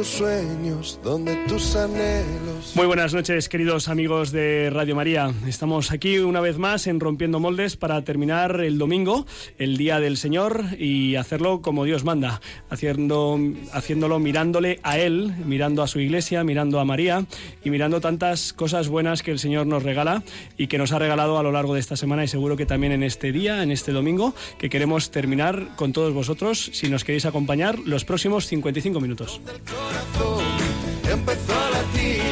Tus sueños, donde tus anhelos. Muy buenas noches, queridos amigos de Radio María. Estamos aquí una vez más en Rompiendo Moldes para terminar el domingo, el Día del Señor, y hacerlo como Dios manda, haciendo, haciéndolo mirándole a Él, mirando a su iglesia, mirando a María y mirando tantas cosas buenas que el Señor nos regala y que nos ha regalado a lo largo de esta semana y seguro que también en este día, en este domingo, que queremos terminar con todos vosotros, si nos queréis acompañar, los próximos 55 minutos. Corazón empezó a latir,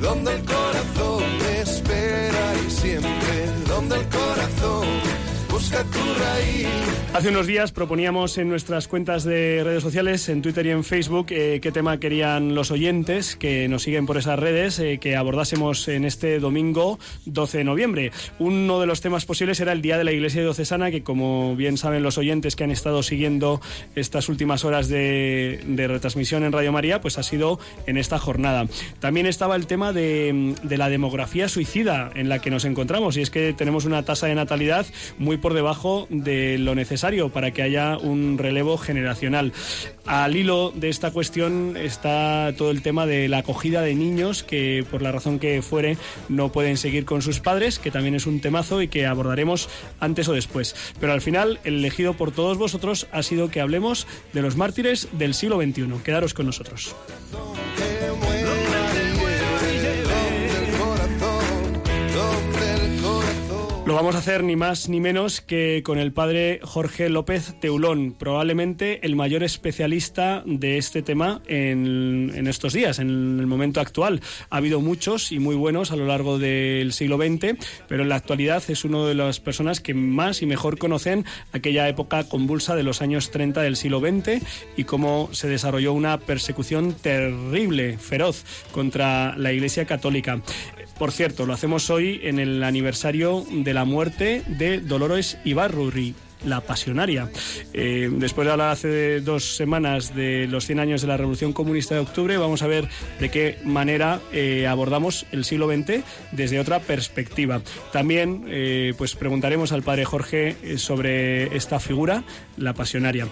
donde el corazón espera y siempre, donde el corazón busca tu raíz. Hace unos días proponíamos en nuestras cuentas de redes sociales, en Twitter y en Facebook, eh, qué tema querían los oyentes que nos siguen por esas redes eh, que abordásemos en este domingo 12 de noviembre. Uno de los temas posibles era el Día de la Iglesia Diocesana, que como bien saben los oyentes que han estado siguiendo estas últimas horas de, de retransmisión en Radio María, pues ha sido en esta jornada. También estaba el tema de, de la demografía suicida en la que nos encontramos, y es que tenemos una tasa de natalidad muy por debajo de lo necesario para que haya un relevo generacional. Al hilo de esta cuestión está todo el tema de la acogida de niños que por la razón que fuere no pueden seguir con sus padres, que también es un temazo y que abordaremos antes o después. Pero al final el elegido por todos vosotros ha sido que hablemos de los mártires del siglo XXI. Quedaros con nosotros. Lo vamos a hacer ni más ni menos que con el padre Jorge López Teulón, probablemente el mayor especialista de este tema en, en estos días, en el momento actual. Ha habido muchos y muy buenos a lo largo del siglo XX, pero en la actualidad es una de las personas que más y mejor conocen aquella época convulsa de los años 30 del siglo XX y cómo se desarrolló una persecución terrible, feroz, contra la Iglesia Católica. Por cierto, lo hacemos hoy en el aniversario de la muerte de Dolores Ibarruri, la pasionaria. Eh, después de hablar hace dos semanas de los 100 años de la Revolución Comunista de Octubre, vamos a ver de qué manera eh, abordamos el siglo XX desde otra perspectiva. También eh, pues preguntaremos al padre Jorge sobre esta figura, la pasionaria.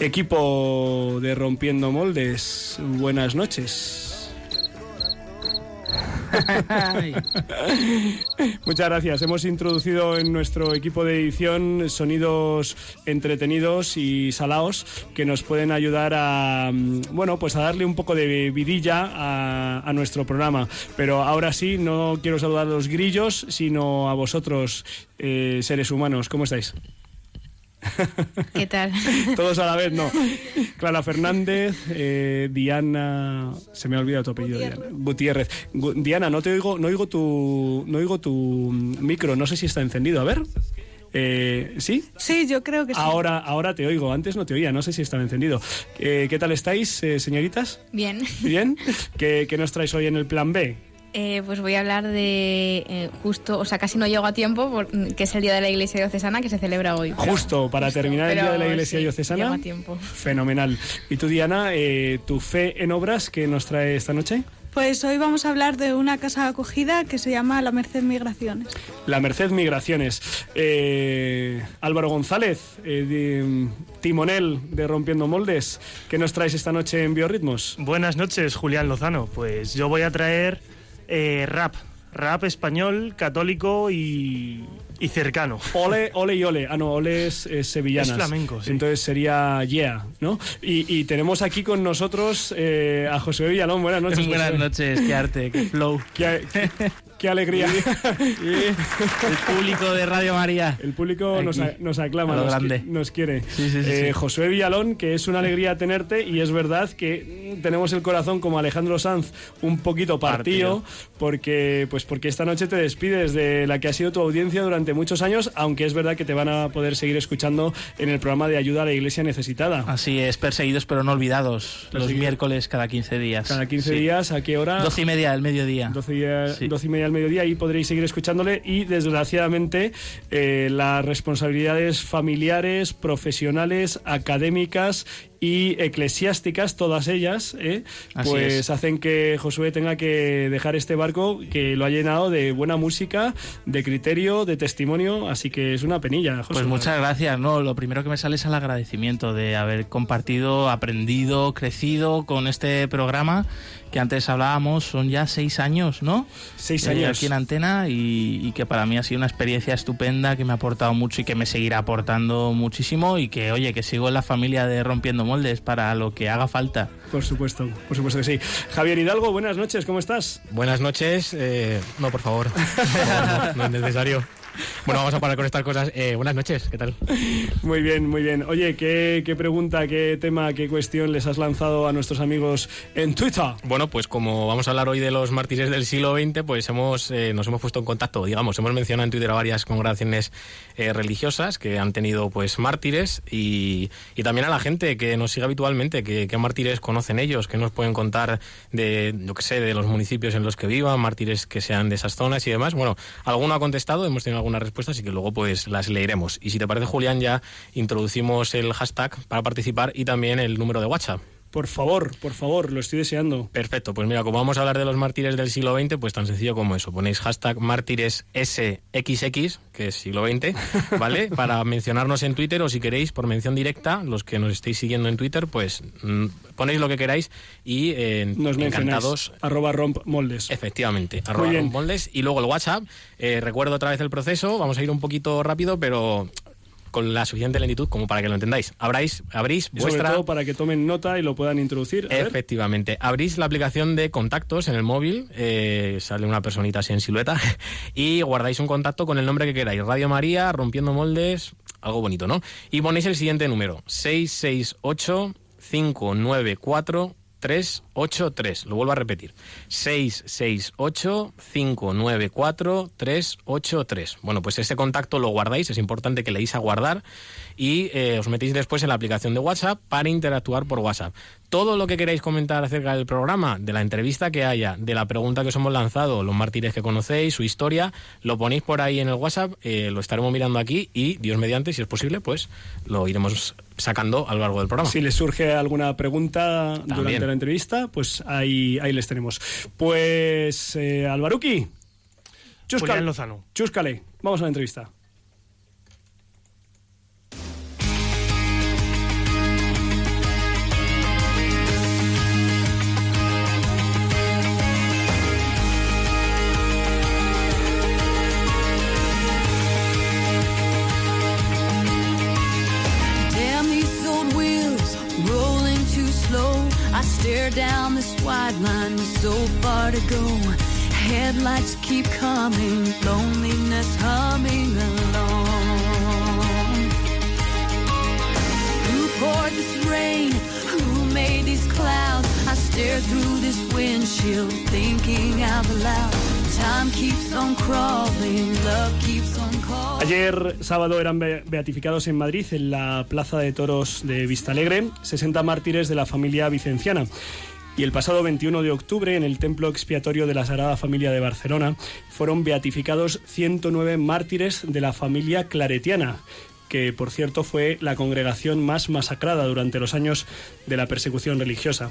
Equipo de Rompiendo Moldes, buenas noches. Muchas gracias. Hemos introducido en nuestro equipo de edición sonidos entretenidos y salaos que nos pueden ayudar a mm, bueno pues a darle un poco de vidilla a, nuestro programa. Pero ahora sí, no quiero saludar a los grillos, sino a vosotros, eh, seres humanos. ¿Cómo estáis? ¿Qué tal? Todos a la vez, no. Clara Fernández, eh, Diana, se me ha olvidado tu apellido, Diana. Gutiérrez. Gu- Diana, no te oigo, no oigo tu, no oigo tu micro, no sé si está encendido. A ver. Eh, ¿Sí? Sí, yo creo que sí. Ahora, ahora te oigo, antes no te oía, no sé si estaba encendido. Eh, ¿Qué tal estáis, eh, señoritas? Bien. ¿Bien? ¿Qué, qué nos traes hoy en el plan B? Eh, pues voy a hablar de eh, justo, o sea, casi no llego a tiempo, por- que es el Día de la Iglesia Diocesana que se celebra hoy. Justo para terminar el día de la Iglesia sí, Diocesana. llego a tiempo. Fenomenal. ¿Y tú, Diana, eh, tu fe en obras que nos trae esta noche? Pues hoy vamos a hablar de una casa de acogida que se llama La Merced Migraciones. La Merced Migraciones. Eh, Álvaro González, eh, de- timonel de Rompiendo Moldes, ¿qué nos traes esta noche en Biorritmos? Buenas noches, Julián Lozano. Pues yo voy a traer eh, rap, rap español, católico y, y cercano. Ole, ole y ole. Ah, no, ole es, es sevillanas. Es flamenco, sí. Entonces sería yeah, ¿no? Y, y tenemos aquí con nosotros eh, a José Villalón. Buenas noches. Buenas José. noches, qué arte, qué flow. Qué, qué- qué alegría. El público de Radio María. El público nos, a- nos aclama, nos, grande. qui- nos quiere. Sí, sí, sí, Eh. Josué Villalón, que es una alegría tenerte y es verdad que tenemos el corazón como Alejandro Sanz un poquito partido, porque pues porque esta noche te despides de la que ha sido tu audiencia durante muchos años, aunque es verdad que te van a poder seguir escuchando en el programa de ayuda a la iglesia necesitada. Así es, perseguidos pero no olvidados. Los miércoles cada 15 días. Cada 15 Sí. días, ¿a qué hora? 12 y media del mediodía. 12 y, Sí. 12 y media mediodía y podréis seguir escuchándole. Y desgraciadamente, eh, las responsabilidades familiares, profesionales, académicas y eclesiásticas, todas ellas, ¿eh? Pues es. hacen que Josué tenga que dejar este barco que lo ha llenado de buena música, de criterio, de testimonio. Así que es una penilla, Josué. Pues muchas gracias, ¿no? Lo primero que me sale es el agradecimiento de haber compartido, aprendido, crecido con este programa que antes hablábamos, son ya seis años, ¿no? Seis Eh, años. aquí en Antena y, y que para mí ha sido una experiencia estupenda, que me ha aportado mucho y que me seguirá aportando muchísimo y que, oye, que sigo en la familia de Rompiendo Moldes para lo que haga falta. Por supuesto, por supuesto que sí. Javier Hidalgo, buenas noches, ¿cómo estás? Buenas noches. eh, no, por favor. No, no es necesario. Bueno, vamos a parar con estas cosas. Eh, buenas noches, ¿qué tal? Muy bien, muy bien. Oye, ¿qué, qué pregunta, qué tema, qué cuestión les has lanzado a nuestros amigos en Twitter? Bueno, pues como vamos a hablar hoy de los mártires del siglo XX, pues hemos, eh, nos hemos puesto en contacto, digamos, hemos mencionado en Twitter a varias congregaciones eh, religiosas que han tenido pues mártires y, y también a la gente que nos sigue habitualmente, que, mártires conocen ellos, que nos pueden contar de, yo qué sé, de los municipios en los que vivan, mártires que sean de esas zonas y demás. Bueno, alguno ha contestado, hemos tenido algunas respuestas y que luego pues las leeremos. Y si te parece, Julián, ya introducimos el hashtag para participar y también el número de WhatsApp. Por favor, por favor, lo estoy deseando. Perfecto, pues mira, como vamos a hablar de los mártires del siglo XX, pues tan sencillo como eso. Ponéis hashtag mártires SXX, que es siglo XX, ¿vale? Para mencionarnos en Twitter o si queréis, por mención directa, los que nos estéis siguiendo en Twitter, pues mm, ponéis lo que queráis y eh, Nos encantados. Arroba romp moldes. Efectivamente, arroba bien. romboldes. Y luego el WhatsApp. Eh, recuerdo otra vez el proceso, vamos a ir un poquito rápido, pero con la suficiente lentitud como para que lo entendáis. Abráis, abrís Y sobre vuestra... todo para que tomen nota y lo puedan introducir. A ver. Efectivamente. Abrís la aplicación de contactos en el móvil, eh, sale una personita así en silueta, y guardáis un contacto con el nombre que queráis. Radio María, Rompiendo Moldes, algo bonito, ¿no? Y ponéis el siguiente número, 668 594 383. Lo vuelvo a repetir. 668 594 383. Bueno, pues ese contacto lo guardáis, es importante que le deis a guardar y eh, os metéis después en la aplicación de WhatsApp para interactuar por WhatsApp. Todo lo que queráis comentar acerca del programa, de la entrevista que haya, de la pregunta que os hemos lanzado, los mártires que conocéis, su historia, lo ponéis por ahí en el WhatsApp, eh, lo estaremos mirando aquí y, Dios mediante, si es posible, pues lo iremos sacando a lo largo del programa. Si les surge alguna pregunta durante la entrevista, pues ahí, ahí les tenemos. Pues, eh, Alvaruki. Julián Lozano. Chúscale. Vamos a la entrevista. I stare down this wide line with so far to go. Headlights keep coming, loneliness humming along. Who poured this rain? Who made these clouds? I stare through this windshield, thinking out loud. Ayer sábado eran be- beatificados en Madrid, en la Plaza de Toros de Vistalegre, 60 mártires de la familia vicenciana. Y el pasado 21 de octubre, en el Templo Expiatorio de la Sagrada Familia de Barcelona, fueron beatificados 109 mártires de la familia claretiana, que por cierto fue la congregación más masacrada durante los años de la persecución religiosa.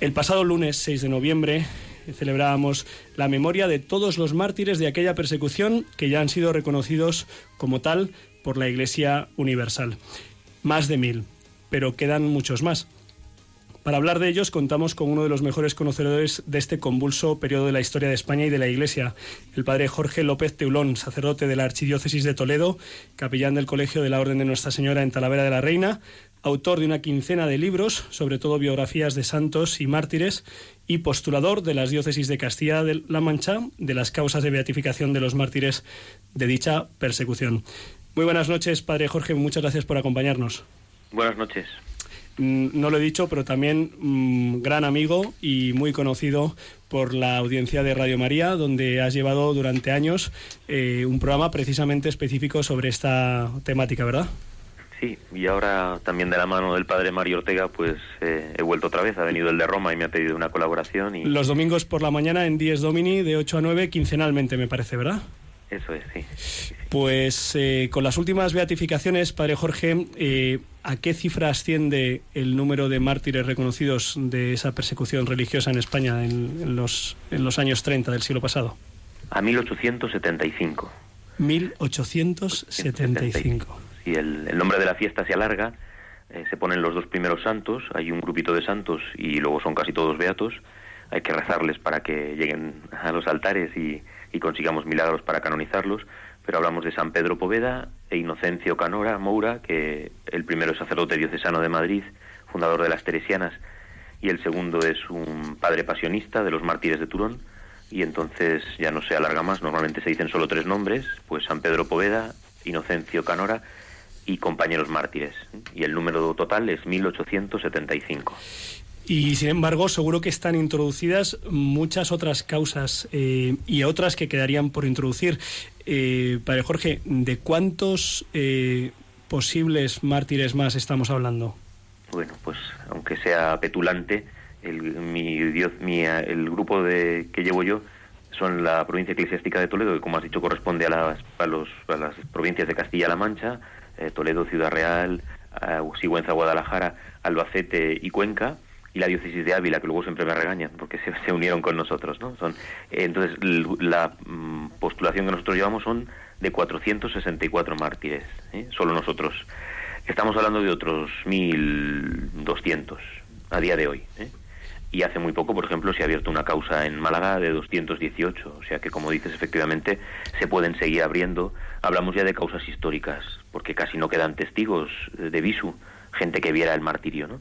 El pasado lunes 6 de noviembre celebrábamos la memoria de todos los mártires de aquella persecución que ya han sido reconocidos como tal por la Iglesia Universal. Más de mil, pero quedan muchos más. Para hablar de ellos contamos con uno de los mejores conocedores de este convulso periodo de la historia de España y de la Iglesia, el padre Jorge López Teulón, sacerdote de la Archidiócesis de Toledo, capellán del Colegio de la Orden de Nuestra Señora en Talavera de la Reina, autor de una quincena de libros, sobre todo biografías de santos y mártires, y postulador de las diócesis de Castilla-La Mancha de las causas de beatificación de los mártires de dicha persecución. Muy buenas noches, padre Jorge, muchas gracias por acompañarnos. Buenas noches. Mm, No lo he dicho, pero también mm, gran amigo y muy conocido por la audiencia de Radio María, donde has llevado durante años eh, un programa precisamente específico sobre esta temática, ¿verdad? Sí, y ahora también de la mano del padre Mario Ortega, pues eh, he vuelto otra vez. Ha venido el de Roma y me ha pedido una colaboración. y Los domingos por la mañana en Dies Domini de 8 a 9 quincenalmente, me parece, ¿verdad? Eso es, sí. Pues eh, con las últimas beatificaciones, Padre Jorge, eh, ¿a qué cifra asciende el número de mártires reconocidos de esa persecución religiosa en España en, en los, en los años 30 del siglo pasado? A 1875. 1875. El, el nombre de la fiesta se alarga, eh, se ponen los dos primeros santos, hay un grupito de santos y luego son casi todos beatos. Hay que rezarles para que lleguen a los altares y, y consigamos milagros para canonizarlos. Pero hablamos de San Pedro Poveda e Inocencio Canora Moura, que el primero es sacerdote diocesano de Madrid, fundador de las Teresianas, y el segundo es un padre pasionista de los mártires de Turón. Y entonces ya no se alarga más, normalmente se dicen solo tres nombres, pues San Pedro Poveda, Inocencio Canora y compañeros mártires. Y el número total es 1875. Y sin embargo, seguro que están introducidas muchas otras causas eh, y otras que quedarían por introducir. Eh, Padre Jorge, ¿de cuántos eh, posibles mártires más estamos hablando? Bueno, pues aunque sea petulante, el, mi, Dios, mi, el grupo de, que llevo yo son la provincia eclesiástica de Toledo, que como has dicho corresponde a las, a los, a las provincias de Castilla-La Mancha, eh, Toledo, Ciudad Real, Sigüenza, Guadalajara, Albacete y Cuenca, y la diócesis de Ávila, que luego siempre me regañan porque se, unieron con nosotros, ¿no? Son, entonces, la mm, postulación que nosotros llevamos son de 464 mártires, ¿eh? solo nosotros. Estamos hablando de otros 1.200 a día de hoy. ¿eh? Y hace muy poco, por ejemplo, se ha abierto una causa en Málaga de 218. O sea que, como dices, efectivamente, se pueden seguir abriendo. Hablamos ya de causas históricas, porque casi no quedan testigos de visu, gente que viera el martirio, ¿no?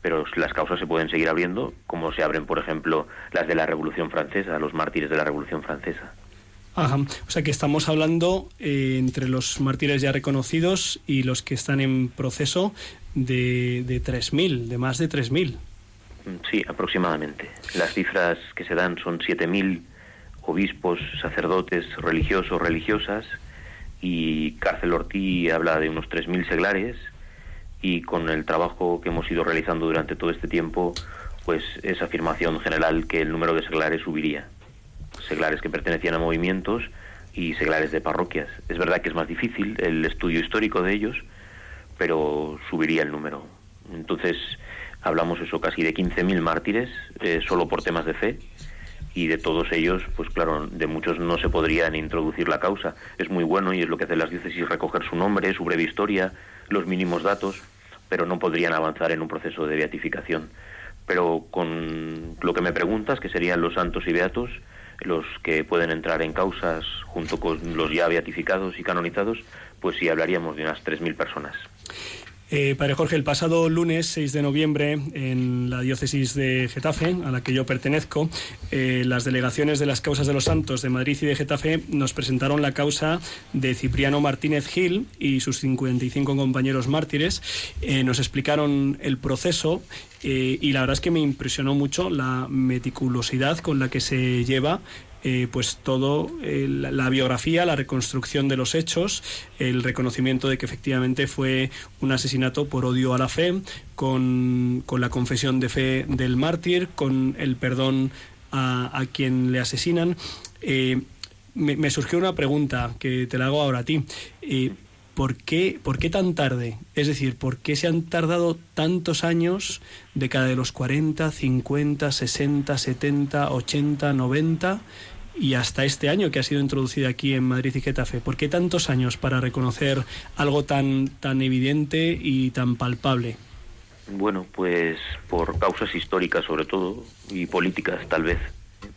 Pero las causas se pueden seguir abriendo, como se abren, por ejemplo, las de la Revolución Francesa, los mártires de la Revolución Francesa. Ajá. O sea que estamos hablando eh, entre los mártires ya reconocidos y los que están en proceso de, de 3.000, de más de 3.000. Mm, Sí, aproximadamente. Las cifras que se dan son 7.000 obispos, sacerdotes, religiosos, religiosas, y Cárcel Ortí habla de unos 3.000 seglares, y con el trabajo que hemos ido realizando durante todo este tiempo, pues es afirmación general que el número de seglares subiría. Seglares que pertenecían a movimientos y seglares de parroquias. Es verdad que es más difícil el estudio histórico de ellos, pero subiría el número. Entonces, hablamos eso casi de 15.000 mártires, eh, solo por temas de fe, y de todos ellos, pues claro, de muchos no se podrían introducir la causa. Es muy bueno y es lo que hacen las diócesis recoger su nombre, su breve historia, los mínimos datos, pero no podrían avanzar en un proceso de beatificación. Pero con lo que me preguntas, que serían los santos y beatos, los que pueden entrar en causas junto con los ya beatificados y canonizados, pues sí hablaríamos de unas 3.000 personas. Eh, padre Jorge, el pasado lunes 6 de noviembre, en la diócesis de Getafe, a la que yo pertenezco, eh, las delegaciones de las causas de los santos de Madrid y de Getafe nos presentaron la causa de Cipriano Martínez Gil y sus 55 compañeros mártires. Eh, nos explicaron el proceso eh, y la verdad es que me impresionó mucho la meticulosidad con la que se lleva eh, pues todo eh, la, biografía, la reconstrucción de los hechos, el reconocimiento de que efectivamente fue un asesinato por odio a la fe, con, con la confesión de fe del mártir, con el perdón a, a quien le asesinan. Eh, me, me surgió una pregunta que te la hago ahora a ti. ¿por, qué, ¿Por qué tan tarde? Es decir, ¿por qué se han tardado tantos años, década de los 40, 50, 60, 70, 80, 90 y hasta este año que ha sido introducida aquí en Madrid y Getafe? ¿Por qué tantos años para reconocer algo tan, tan evidente y tan palpable? Bueno, pues por causas históricas sobre todo y políticas tal vez,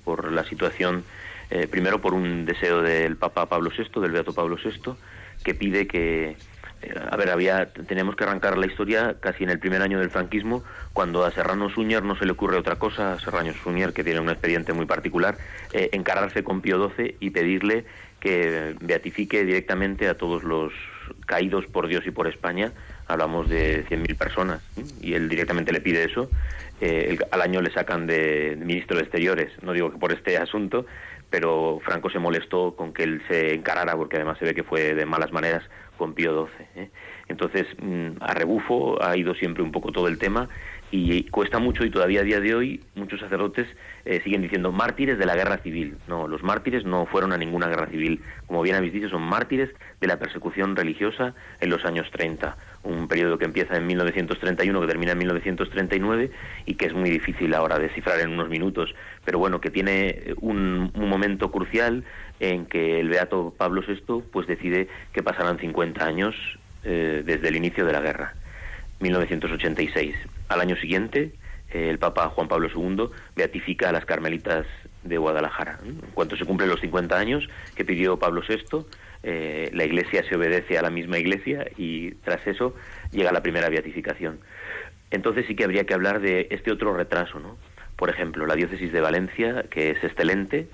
por la situación, eh, primero por un deseo del Papa Pablo VI, del Beato Pablo VI, que pide que, a ver, había, tenemos que arrancar la historia casi en el primer año del franquismo, cuando a Serrano Suñer no se le ocurre otra cosa, a Serrano Suñer, que tiene un expediente muy particular, eh, encargarse con Pío XII y pedirle que beatifique directamente a todos los caídos por Dios y por España, hablamos de 100.000 personas, ¿eh? y él directamente le pide eso. Eh, el- al año le sacan de, de ministro de Exteriores, no digo que por este asunto, pero Franco se molestó con que él se encarara, porque además se ve que fue de malas maneras, con Pío XII. ¿eh? Entonces, mm, a rebufo ha ido siempre un poco todo el tema y cuesta mucho y todavía a día de hoy muchos sacerdotes eh, siguen diciendo mártires de la guerra civil. No, los mártires no fueron a ninguna guerra civil. Como bien habéis dicho, son mártires de la persecución religiosa en los años 30, un periodo que empieza en 1931, que termina en 1939 y que es muy difícil ahora descifrar en unos minutos, pero bueno, que tiene un, un momento crucial en que el beato Pablo VI pues decide que pasarán 50 años eh, desde el inicio de la guerra, 1986. Al año siguiente, eh, el Papa Juan Pablo II beatifica a las carmelitas de Guadalajara. En cuanto se cumplen los 50 años que pidió Pablo VI, eh, la Iglesia se obedece a la misma Iglesia y tras eso llega la primera beatificación. Entonces sí que habría que hablar de este otro retraso, ¿no? Por ejemplo, la diócesis de Valencia, que es excelente,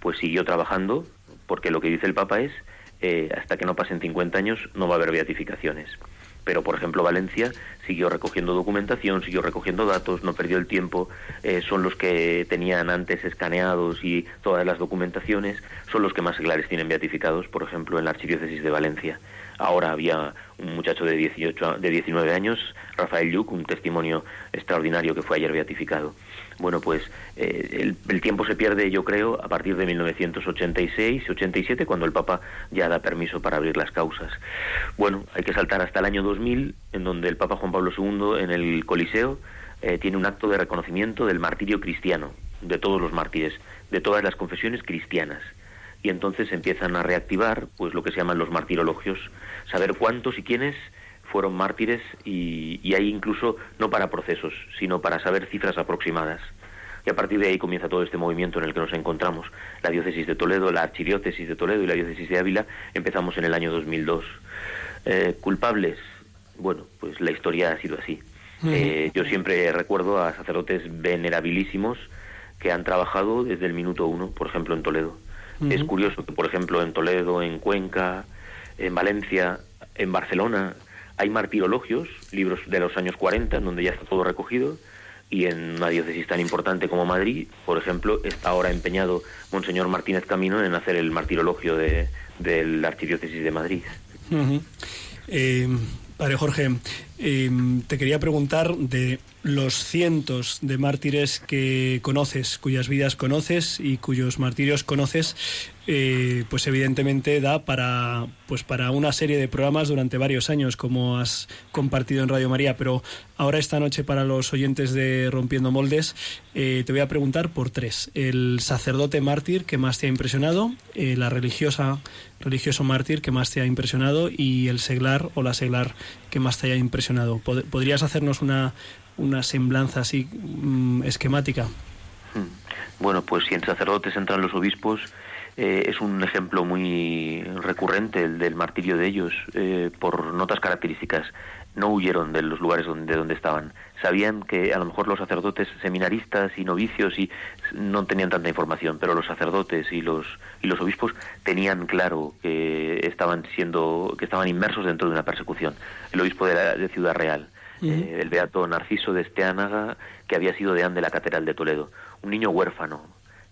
pues siguió trabajando, porque lo que dice el Papa es, eh, hasta que no pasen 50 años no va a haber beatificaciones. Pero, por ejemplo, Valencia siguió recogiendo documentación, siguió recogiendo datos, no perdió el tiempo, eh, son los que tenían antes escaneados y todas las documentaciones, son los que más seglares tienen beatificados, por ejemplo, en la Archidiócesis de Valencia. Ahora había un muchacho de, 18, de 19 años, Rafael Lluc, un testimonio extraordinario que fue ayer beatificado. Bueno, pues eh, el, tiempo se pierde, yo creo, a partir de 1986 y 87, cuando el Papa ya da permiso para abrir las causas. Bueno, hay que saltar hasta el año 2000, en donde el Papa Juan Pablo II, en el Coliseo, eh, tiene un acto de reconocimiento del martirio cristiano, de todos los mártires, de todas las confesiones cristianas. Y entonces empiezan a reactivar pues lo que se llaman los martirologios, saber cuántos y quiénes fueron mártires y, y hay incluso no para procesos, sino para saber cifras aproximadas. Y a partir de ahí comienza todo este movimiento en el que nos encontramos. La diócesis de Toledo, la archidiócesis de Toledo y la diócesis de Ávila empezamos en el año 2002. Eh, ¿Culpables? Bueno, pues la historia ha sido así. Eh, yo siempre recuerdo a sacerdotes venerabilísimos que han trabajado desde el minuto uno, por ejemplo, en Toledo. Es curioso que, por ejemplo, en Toledo, en Cuenca, en Valencia, en Barcelona, hay martirologios, libros de los años 40, en donde ya está todo recogido, y en una diócesis tan importante como Madrid, por ejemplo, está ahora empeñado Monseñor Martínez Camino en hacer el martirologio de, de la Archidiócesis de Madrid. Uh -huh. eh, padre Jorge, eh, te quería preguntar de los cientos de mártires que conoces, cuyas vidas conoces y cuyos martirios conoces, eh, pues evidentemente da para, pues para una serie de programas durante varios años, como has compartido en Radio María. Pero ahora esta noche para los oyentes de Rompiendo Moldes, eh, te voy a preguntar por tres: el sacerdote mártir que más te ha impresionado, eh, la religiosa religioso mártir que más te ha impresionado y el seglar o la seglar que más te haya impresionado. ¿Podrías hacernos una una semblanza así mmm, esquemática? Bueno, pues si en sacerdotes entran los obispos, eh, es un ejemplo muy recurrente el del martirio de ellos, eh, por notas características. No huyeron de los lugares donde, donde estaban. Sabían que a lo mejor los sacerdotes seminaristas y novicios y no tenían tanta información, pero los sacerdotes y los y los obispos tenían claro que estaban siendo que estaban inmersos dentro de una persecución. El obispo de, la, de Ciudad Real, eh, el beato Narciso de Esteánaga, que había sido deán de la Catedral de Toledo, un niño huérfano,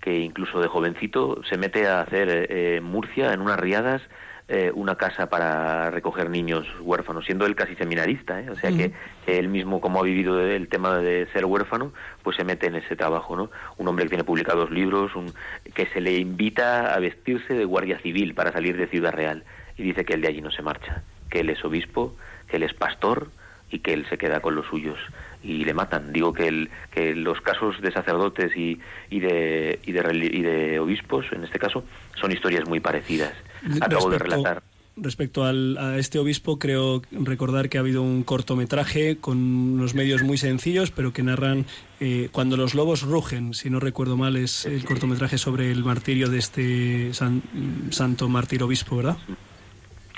que incluso de jovencito se mete a hacer eh, en Murcia, en unas riadas, eh, una casa para recoger niños huérfanos, siendo él casi seminarista, ¿eh? o sea que él mismo, como ha vivido el tema de ser huérfano, pues se mete en ese trabajo, ¿no? Un hombre que tiene publicados libros, un, que se le invita a vestirse de guardia civil para salir de Ciudad Real, y dice que él de allí no se marcha, que él es obispo, que él es pastor, y que él se queda con los suyos y le matan. Digo que, el, que los casos de sacerdotes y, y, de, y, de, y de obispos, en este caso, son historias muy parecidas. Acabo respecto, de relatar. Respecto al, a este obispo, creo recordar que ha habido un cortometraje con unos medios muy sencillos, pero que narran eh, cuando los lobos rugen, si no recuerdo mal, es el cortometraje sobre el martirio de este san, santo mártir obispo, ¿verdad?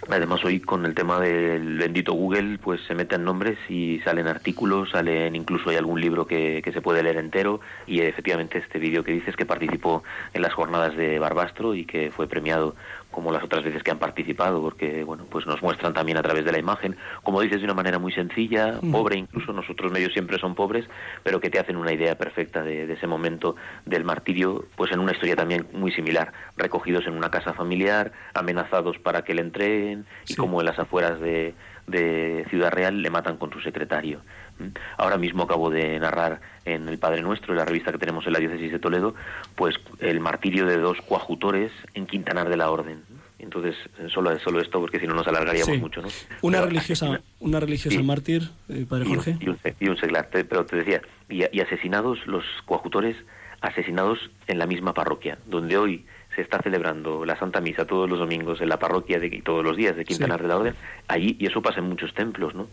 Además hoy con el tema del bendito Google pues se meten nombres y salen artículos, salen incluso hay algún libro que, que se puede leer entero. Y efectivamente este vídeo que dices que participó en las jornadas de Barbastro y que fue premiado como las otras veces que han participado, porque bueno, pues nos muestran también a través de la imagen, como dices, de una manera muy sencilla, pobre incluso, nosotros medios siempre son pobres, pero que te hacen una idea perfecta de, de ese momento del martirio, pues en una historia también muy similar, recogidos en una casa familiar, amenazados para que le entreguen, y como en las afueras de, de Ciudad Real le matan con su secretario. ¿Mm? Ahora mismo acabo de narrar en El Padre Nuestro, en la revista que tenemos en la diócesis de Toledo, pues el martirio de dos coajutores en Quintanar de la Orden. Entonces, eh, solo, solo esto, porque si no nos alargaríamos Sí. mucho, ¿no? Una Pero- religiosa, una religiosa Sí. mártir, eh, padre y un- Jorge. Y un, y un seglar, te- pero te decía, y, y asesinados los coajutores, asesinados en la misma parroquia, donde hoy se está celebrando la Santa Misa todos los domingos en la parroquia de, y todos los días de Quintanar Sí. de la Orden, allí, y eso pasa en muchos templos, ¿no?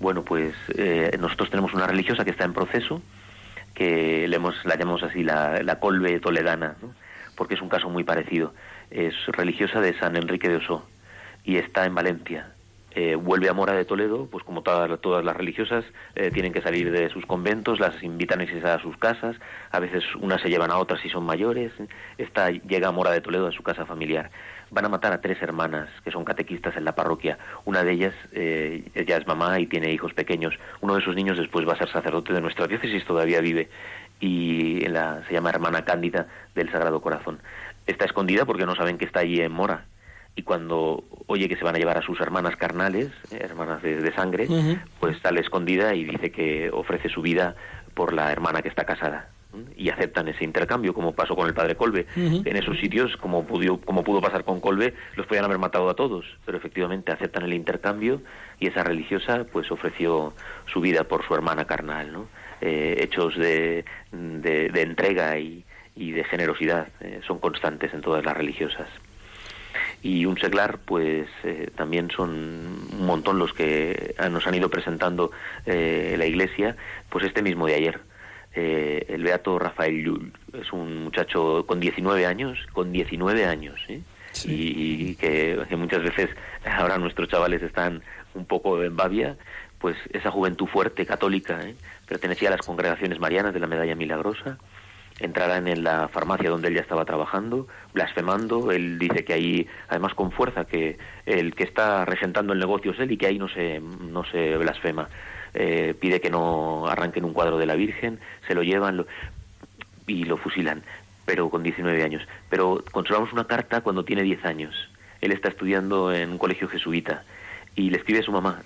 Bueno, pues eh, nosotros tenemos una religiosa que está en proceso, que le hemos, la llamamos así la, la colve toledana, ¿no? porque es un caso muy parecido. Es religiosa de San Enrique de Osó y está en Valencia. Eh, vuelve a Mora de Toledo, pues como todas, todas las religiosas, eh, tienen que salir de sus conventos, las invitan a irse a sus casas, a veces unas se llevan a otras si son mayores, esta llega a Mora de Toledo a su casa familiar. Van a matar a tres hermanas que son catequistas en la parroquia. Una de ellas eh, ella es mamá y tiene hijos pequeños. Uno de sus niños después va a ser sacerdote de nuestra diócesis, todavía vive, y la, se llama hermana Cándida del Sagrado Corazón. Está escondida porque no saben que está allí en Mora y cuando oye que se van a llevar a sus hermanas carnales, eh, hermanas de, de sangre, pues sale escondida y dice que ofrece su vida por la hermana que está casada. Y aceptan ese intercambio, como pasó con el padre Colbe. En esos sitios, como pudo, como pudo pasar con Colbe, los podían haber matado a todos, pero efectivamente aceptan el intercambio y esa religiosa pues ofreció su vida por su hermana carnal. ¿no? Eh, hechos de, de, de entrega y, y de generosidad eh, son constantes en todas las religiosas y un seglar pues eh, también son un montón los que nos han ido presentando eh, la iglesia pues este mismo de ayer eh, el beato Rafael Llull es un muchacho con 19 años con 19 años ¿eh? y, y que, que muchas veces ahora nuestros chavales están un poco en babia pues esa juventud fuerte católica ¿eh? pertenecía a las congregaciones marianas de la medalla milagrosa entrarán en la farmacia donde él ya estaba trabajando, blasfemando. Él dice que ahí, además con fuerza, que el que está regentando el negocio es él y que ahí no se, no se blasfema. Eh, pide que no arranquen un cuadro de la Virgen, se lo llevan lo- y lo fusilan, pero con 19 años. Pero conservamos una carta cuando tiene 10 años. Él está estudiando en un colegio jesuita y le escribe a su mamá,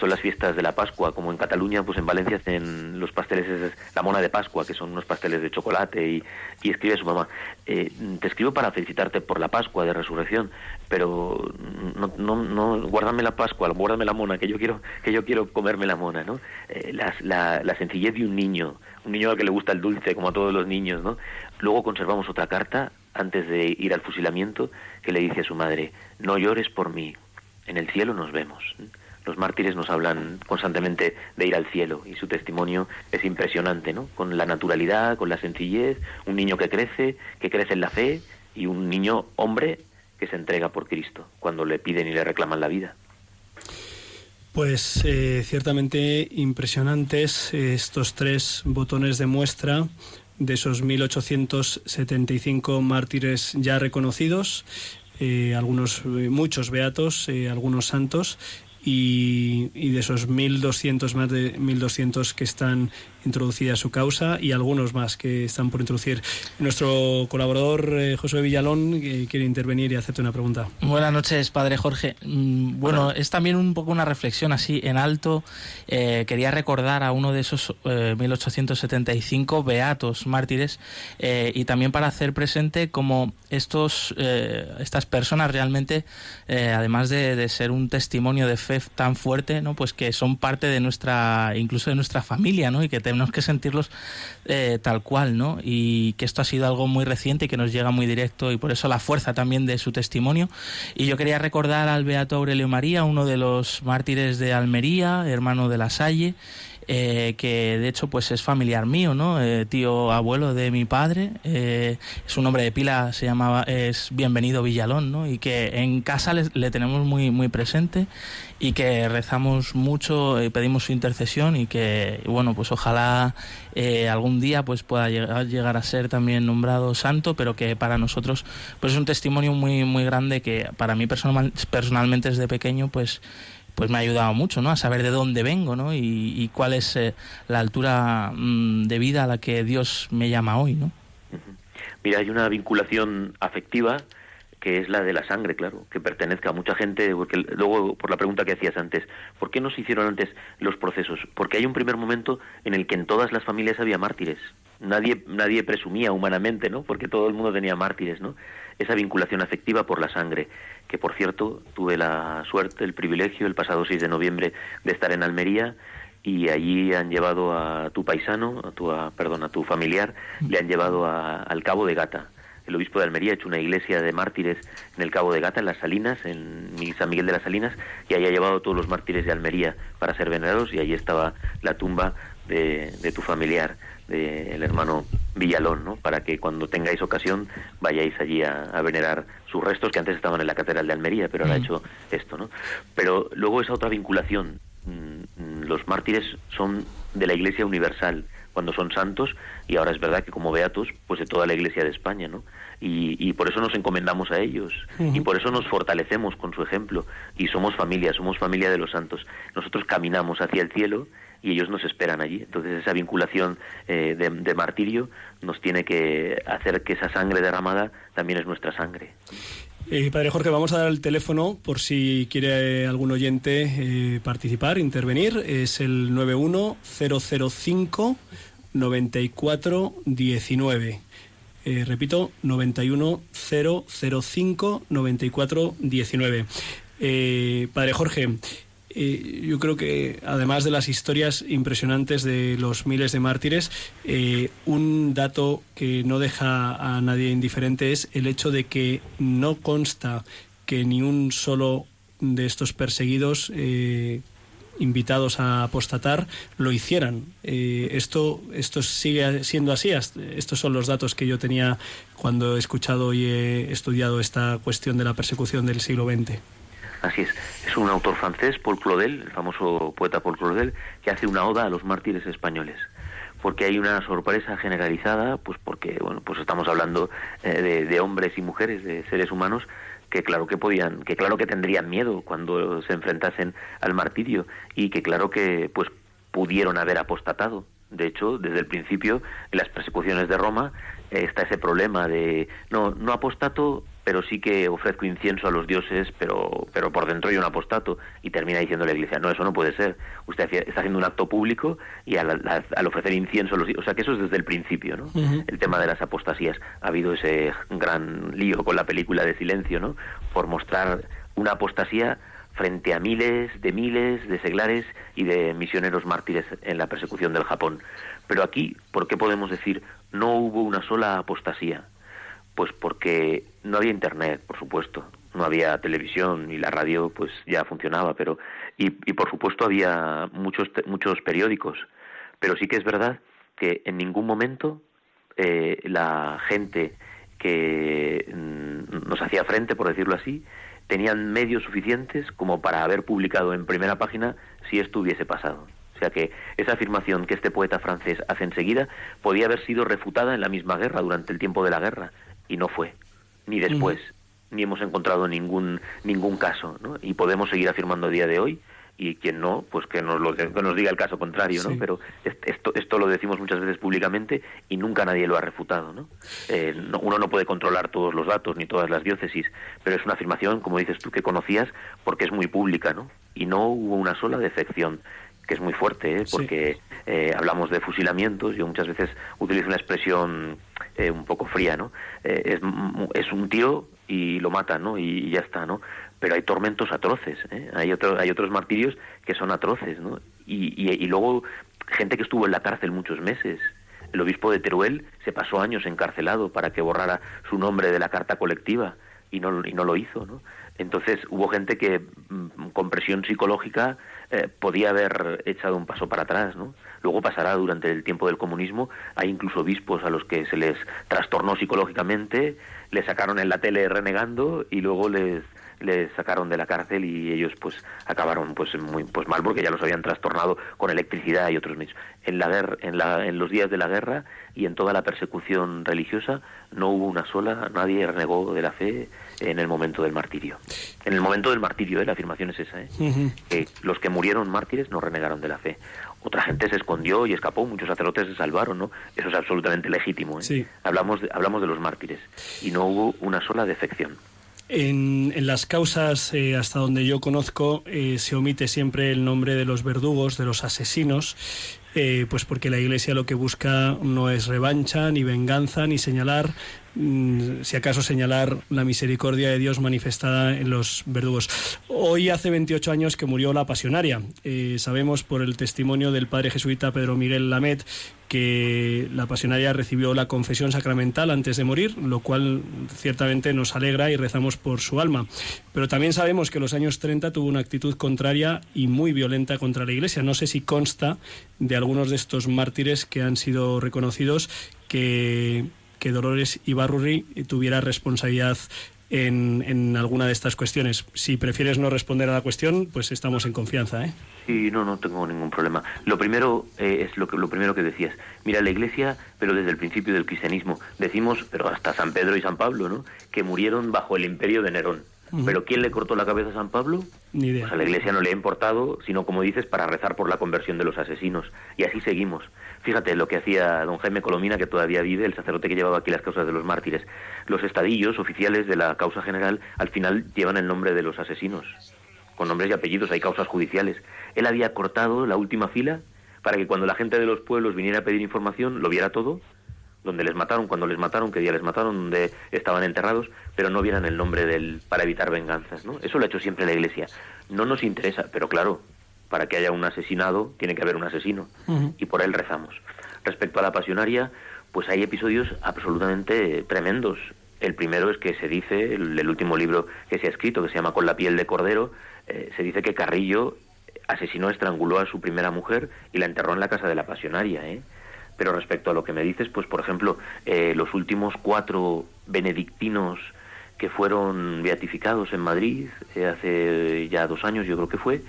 son las fiestas de la Pascua, como en Cataluña, pues en Valencia hacen los pasteles, es la mona de Pascua, que son unos pasteles de chocolate, y, y escribe a su mamá, eh, te escribo para felicitarte por la Pascua de Resurrección, pero no, no, no, guárdame la Pascua, guárdame la mona, que yo quiero, que yo quiero comerme la mona, ¿no? Eh, la, la, la sencillez de un niño, un niño al que le gusta el dulce, como a todos los niños, ¿no? Luego conservamos otra carta, antes de ir al fusilamiento, que le dice a su madre, no llores por mí, en el cielo nos vemos. Los mártires nos hablan constantemente de ir al cielo y su testimonio es impresionante, ¿no? Con la naturalidad, con la sencillez, un niño que crece, que crece en la fe y un niño hombre que se entrega por Cristo cuando le piden y le reclaman la vida. Pues eh, ciertamente impresionantes estos tres botones de muestra de esos 1875 mártires ya reconocidos, eh, algunos, eh, muchos beatos, algunos santos, y, y de esos 1.200, más de 1.200 que están introducida su causa y algunos más que están por introducir. Nuestro colaborador eh, José Villalón eh, quiere intervenir y hacerte una pregunta. Buenas noches, padre Jorge. Mm, Bueno, es también un poco una reflexión así en alto. Eh, quería recordar a uno de esos eh, 1875 beatos mártires eh, y también para hacer presente como estos, eh, estas personas realmente, eh, además de, de ser un testimonio de fe tan fuerte, ¿no? pues que son parte de nuestra, incluso de nuestra familia, ¿no? y que tenemos que sentirlos eh, tal cual, ¿no? y que esto ha sido algo muy reciente y que nos llega muy directo y por eso la fuerza también de su testimonio. Y yo quería recordar al Beato Aurelio María, uno de los mártires de Almería, hermano de la Salle, eh, que de hecho pues es familiar mío, ¿no? Eh, tío abuelo de mi padre, eh, su nombre de pila se llamaba, es Bienvenido Villalón, ¿no? Y que en casa le, le tenemos muy, muy presente y que rezamos mucho, y pedimos su intercesión y que, bueno, pues ojalá eh, algún día pues pueda llegar, llegar a ser también nombrado santo, pero que para nosotros pues es un testimonio muy, muy grande que para mí personal, personalmente desde pequeño pues pues me ha ayudado mucho, ¿no? A saber de dónde vengo, ¿no? Y, cuál es eh, la altura mm, de vida a la que Dios me llama hoy, ¿no? Mira, hay una vinculación afectiva que es la de la sangre, claro, que pertenezca a mucha gente, porque luego por la pregunta que hacías antes, ¿por qué no se hicieron antes los procesos? Porque hay un primer momento en el que en todas las familias había mártires. Nadie nadie presumía humanamente, ¿no? Porque todo el mundo tenía mártires, ¿no? Esa vinculación afectiva por la sangre, que por cierto, tuve la suerte, el privilegio el pasado 6 de noviembre de estar en Almería y allí han llevado a tu paisano, a tu, perdón, a tu familiar, le han llevado a- al Cabo de Gata. El obispo de Almería ha hecho una iglesia de mártires en el Cabo de Gata, en las Salinas, en San Miguel de las Salinas, y ahí ha llevado a todos los mártires de Almería para ser venerados, y allí estaba la tumba de tu familiar, del hermano Villalón, ¿no? Para que cuando tengáis ocasión vayáis allí a, a venerar sus restos, que antes estaban en la Catedral de Almería, pero ahora ha hecho esto, ¿no? Pero luego esa otra vinculación, mm, mm, los mártires son de la Iglesia Universal cuando son santos y ahora es verdad que como beatos pues de toda la Iglesia de España no y, y por eso nos encomendamos a ellos y por eso nos fortalecemos con su ejemplo y somos familia somos familia de los santos nosotros caminamos hacia el cielo y ellos nos esperan allí entonces esa vinculación eh, de, martirio nos tiene que hacer que esa sangre derramada también es nuestra sangre Eh, padre Jorge, vamos a dar el teléfono por si quiere eh, algún oyente eh, participar, intervenir. Es el 91005 9419. Eh, repito, 91005 9419. Eh, padre Jorge, eh, yo creo que además de las historias impresionantes de los miles de mártires, eh, un dato que no deja a nadie indiferente es el hecho de que no consta que ni un solo de estos perseguidos eh, invitados a apostatar lo hicieran. Eh, esto, esto sigue siendo así. Estos son los datos que yo tenía cuando he escuchado y he estudiado esta cuestión de la persecución del siglo XX. Así es. Es un autor francés, Paul Claudel, el famoso poeta Paul Claudel, que hace una oda a los mártires españoles. Porque hay una sorpresa generalizada, pues porque, bueno, pues estamos hablando eh, de, de hombres y mujeres, de seres humanos, que claro que podían, que claro que tendrían miedo cuando se enfrentasen al martirio y que claro que, pues, pudieron haber apostatado. De hecho, desde el principio, en las persecuciones de Roma, eh, está ese problema de, no, no apostato, pero sí que ofrezco incienso a los dioses, pero, pero por dentro hay un apostato. Y termina diciendo la iglesia, no, eso no puede ser. Usted está haciendo un acto público y al, ofrecer incienso a los O sea, que eso es desde el principio, ¿no? El tema de las apostasías. Ha habido ese gran lío con la película de Silencio, ¿no? Por mostrar una apostasía frente a miles de miles de seglares y de misioneros mártires en la persecución del Japón. Pero aquí, ¿por qué podemos decir no hubo una sola apostasía? Pues porque no había internet, por supuesto, no había televisión y la radio pues ya funcionaba, pero y, y por supuesto había muchos muchos periódicos, pero sí que es verdad que en ningún momento eh, la gente que mm, nos hacía frente, por decirlo así, tenían medios suficientes como para haber publicado en primera página si esto hubiese pasado. O sea que esa afirmación que este poeta francés hace enseguida podía haber sido refutada en la misma guerra, durante el tiempo de la guerra, y no fue, ni después, ni hemos encontrado ningún, ningún caso, ¿no? Y podemos seguir afirmando a día de hoy, y quien no, pues que nos, lo, que nos diga el caso contrario, ¿no? Sí. Pero est- esto, esto lo decimos muchas veces públicamente y nunca nadie lo ha refutado, ¿no? Eh, no- Uno no puede controlar todos los datos ni todas las diócesis, pero es una afirmación, como dices tú, que conocías porque es muy pública, ¿no? Y no hubo una sola defección que es muy fuerte, ¿eh? Sí. porque eh, hablamos de fusilamientos, yo muchas veces utilizo una expresión eh, un poco fría, ¿no? Eh, es, es un tío y lo matan, ¿no? Y, ya está, ¿no? Pero hay tormentos atroces, ¿eh? hay, otro, hay otros martirios que son atroces, ¿no? Y, y, y luego gente que estuvo en la cárcel muchos meses. El obispo de Teruel se pasó años encarcelado para que borrara su nombre de la carta colectiva y no, y no lo hizo, ¿no? Entonces hubo gente que mm, con presión psicológica eh, podía haber echado un paso para atrás, ¿no? Luego pasará durante el tiempo del comunismo, hay incluso obispos a los que se les trastornó psicológicamente, les sacaron en la tele renegando y luego les les sacaron de la cárcel y ellos pues acabaron pues muy pues mal porque ya los habían trastornado con electricidad y otros medios. En la guerra, en la en los días de la guerra y en toda la persecución religiosa no hubo una sola, nadie renegó de la fe en el momento del martirio. En el momento del martirio, ¿eh? la afirmación es esa, ¿eh? que los que murieron mártires no renegaron de la fe. Otra gente se escondió y escapó, muchos sacerdotes se salvaron, ¿no? Eso es absolutamente legítimo. ¿eh? Sí. Hablamos, de, hablamos de los mártires y no hubo una sola defección. En, en las causas, eh, hasta donde yo conozco, eh, se omite siempre el nombre de los verdugos, de los asesinos, eh, pues porque la Iglesia lo que busca no es revancha, ni venganza, ni señalar, si acaso señalar la misericordia de Dios manifestada en los verdugos. Hoy hace 28 años que murió la pasionaria. Eh, sabemos por el testimonio del padre jesuita Pedro Miguel Lamet que la pasionaria recibió la confesión sacramental antes de morir, lo cual ciertamente nos alegra y rezamos por su alma. Pero también sabemos que en los años 30 tuvo una actitud contraria y muy violenta contra la Iglesia. No sé si consta de algunos de estos mártires que han sido reconocidos que, que Dolores Ibarruri tuviera responsabilidad en, en, alguna de estas cuestiones. Si prefieres no responder a la cuestión, pues estamos en confianza. ¿eh? Sí, no, no tengo ningún problema. Lo primero eh, es lo, que, lo primero que decías. Mira, la Iglesia, pero desde el principio del cristianismo, decimos, pero hasta San Pedro y San Pablo, ¿no? Que murieron bajo el imperio de Nerón. Uh -huh. Pero ¿quién le cortó la cabeza a San Pablo? Ni idea. Pues a la Iglesia no le ha importado, sino como dices, para rezar por la conversión de los asesinos. Y así seguimos. Fíjate lo que hacía don Jaime Colomina, que todavía vive, el sacerdote que llevaba aquí las causas de los mártires. Los estadillos oficiales de la causa general al final llevan el nombre de los asesinos, con nombres y apellidos, hay causas judiciales. Él había cortado la última fila para que cuando la gente de los pueblos viniera a pedir información lo viera todo, donde les mataron, cuando les mataron, qué día les mataron, donde estaban enterrados, pero no vieran el nombre del para evitar venganzas, ¿no? Eso lo ha hecho siempre la Iglesia. No nos interesa, pero claro, para que haya un asesinado tiene que haber un asesino uh -huh. y por él rezamos. Respecto a la pasionaria, pues hay episodios absolutamente tremendos. El primero es que se dice, el, el último libro que se ha escrito, que se llama Con la piel de cordero, eh, se dice que Carrillo asesinó, estranguló a su primera mujer y la enterró en la casa de la pasionaria, ¿eh? Pero respecto a lo que me dices, pues por ejemplo, eh, los últimos cuatro benedictinos que fueron beatificados en Madrid eh, hace ya dos años, yo creo que fue,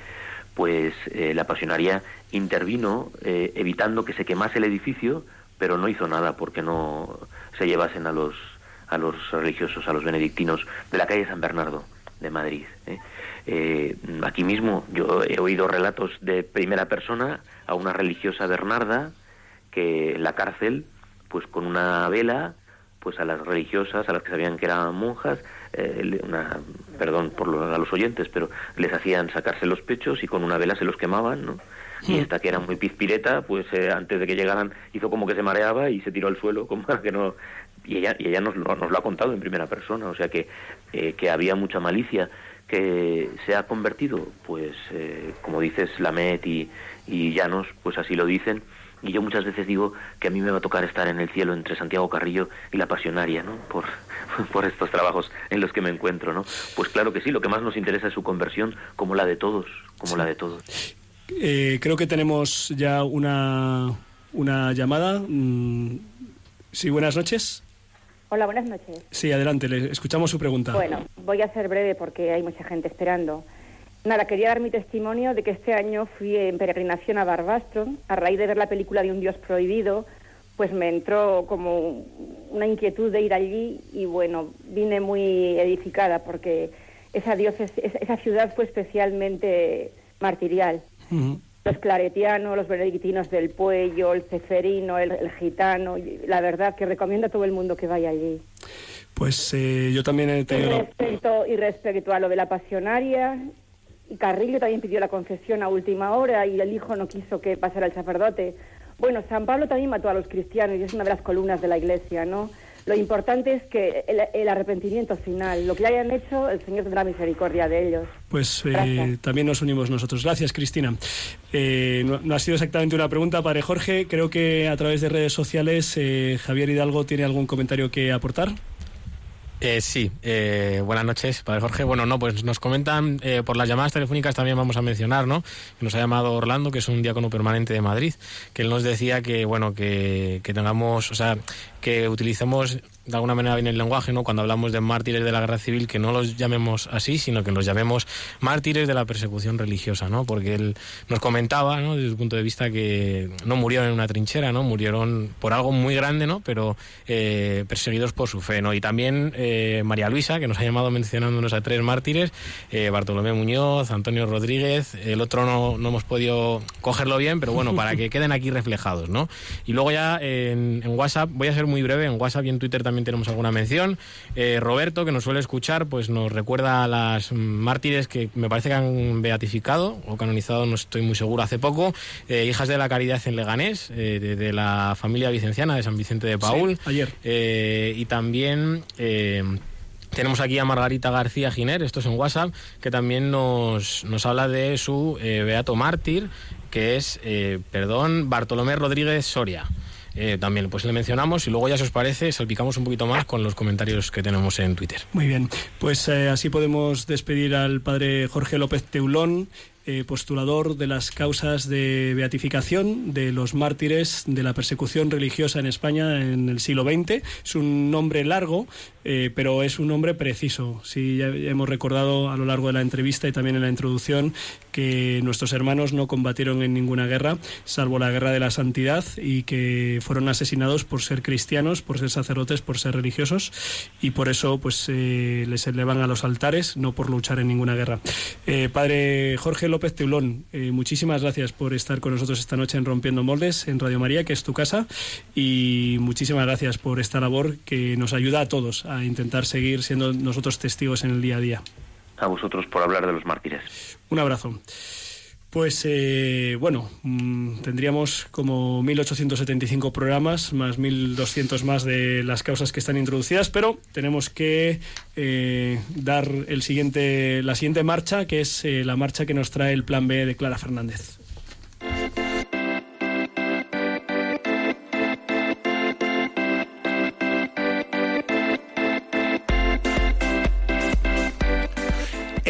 pues eh, la pasionaria intervino eh, evitando que se quemase el edificio, pero no hizo nada porque no se llevasen a los a los religiosos, a los benedictinos de la calle San Bernardo de Madrid. aquí mismo yo he oído relatos de primera persona a una religiosa Bernarda que en la cárcel, pues con una vela, pues a las religiosas, a las que sabían que eran monjas, eh, una, perdón por lo, a los oyentes, pero les hacían sacarse los pechos y con una vela se los quemaban, ¿no? Y esta que era muy pizpireta, pues eh, antes de que llegaran hizo como que se mareaba y se tiró al suelo como para que no... Y ella, y ella nos, nos, lo ha contado en primera persona, o sea que, eh, que había mucha malicia que se ha convertido, pues eh, como dices, Lamet y, y Llanos, pues así lo dicen, y yo muchas veces digo que a mí me va a tocar estar en el cielo entre Santiago Carrillo y la Pasionaria, ¿no? Por, por estos trabajos en los que me encuentro, ¿no? Pues claro que sí, lo que más nos interesa es su conversión, como la de todos, como sí. la de todos. Eh, creo que tenemos ya una, una llamada. Mm, sí, buenas noches. Hola, buenas noches. Sí, adelante, le escuchamos su pregunta. Bueno, voy a ser breve porque hay mucha gente esperando. Nada, quería dar mi testimonio de que este año fui en peregrinación a Barbastro. A raíz de ver la película de Un Dios Prohibido, pues me entró como una inquietud de ir allí y bueno, vine muy edificada porque esa, diócesis, esa ciudad fue especialmente martirial. Uh -huh. Los claretianos, los benedictinos del Puello, el ceferino, el, el, gitano, la verdad que recomiendo a todo el mundo que vaya allí. Pues eh, yo también he tenido... Y respecto, y respecto a lo de la pasionaria, y Carrillo también pidió la confesión a última hora y el hijo no quiso que pasara el sacerdote. Bueno, San Pablo también mató a los cristianos y es una de las columnas de la iglesia, ¿no? Lo importante es que el, el arrepentimiento final, lo que hayan hecho, el Señor tendrá misericordia de ellos. Pues eh, también nos unimos nosotros. Gracias, Cristina. Eh, no, no, ha sido exactamente una pregunta, Padre Jorge. Creo que a través de redes sociales eh, Javier Hidalgo tiene algún comentario que aportar. Eh, sí, eh, buenas noches, Padre Jorge. Bueno, no, pues nos comentan eh, por las llamadas telefónicas también vamos a mencionar, ¿no? Que nos ha llamado Orlando, que es un diácono permanente de Madrid, que él nos decía que, bueno, que, que tengamos, o sea, que utilicemos de alguna manera bien el lenguaje, ¿no? Cuando hablamos de mártires de la guerra civil, que no los llamemos así, sino que los llamemos mártires de la persecución religiosa, ¿no? Porque él nos comentaba, ¿no? Desde su punto de vista que no murieron en una trinchera, ¿no? Murieron por algo muy grande, ¿no? Pero eh, perseguidos por su fe, ¿no? Y también eh, María Luisa, que nos ha llamado mencionándonos a tres mártires, eh, Bartolomé Muñoz, Antonio Rodríguez, el otro no, no hemos podido cogerlo bien, pero bueno, para que queden aquí reflejados, ¿no? Y luego ya en, en WhatsApp, voy a ser muy breve, en WhatsApp y en Twitter también tenemos alguna mención. Eh, Roberto, que nos suele escuchar, pues nos recuerda a las mártires que me parece que han beatificado o canonizado, no estoy muy seguro, hace poco, eh, hijas de la caridad en Leganés, eh, de, de la familia vicenciana de San Vicente de Paul. Sí, ayer. Y también... tenemos aquí a Margarita García Giner, esto es en WhatsApp, que también nos, nos habla de su eh, beato mártir, que es, eh, perdón, Bartolomé Rodríguez Soria. Eh, también pues le mencionamos y luego ya si os parece salpicamos un poquito más con los comentarios que tenemos en Twitter. Muy bien, pues eh, así podemos despedir al padre Jorge López Teulón, eh, postulador de las causas de beatificación de los mártires de la persecución religiosa en España en el siglo XX. Es un nombre largo, eh, pero es un nombre preciso. Sí, ya hemos recordado a lo largo de la entrevista y también en la introducción que nuestros hermanos no combatieron en ninguna guerra, salvo la guerra de la santidad, y que fueron asesinados por ser cristianos, por ser sacerdotes, por ser religiosos, y por eso pues eh, les elevan a los altares, no por luchar en ninguna guerra. Eh, padre Jorge López Teulón, muchísimas gracias por estar con nosotros esta noche en Rompiendo Moldes, en Radio María, que es tu casa, y muchísimas gracias por esta labor que nos ayuda a todos a intentar seguir siendo nosotros testigos en el día a día. A vosotros por hablar de los mártires. Un abrazo. Pues eh, bueno, mm, tendríamos como 1875 programas, más 1200 más de las causas que están introducidas, pero tenemos que eh, dar el siguiente, la siguiente marcha, que es eh, la marcha que nos trae el Plan B de Clara Fernández.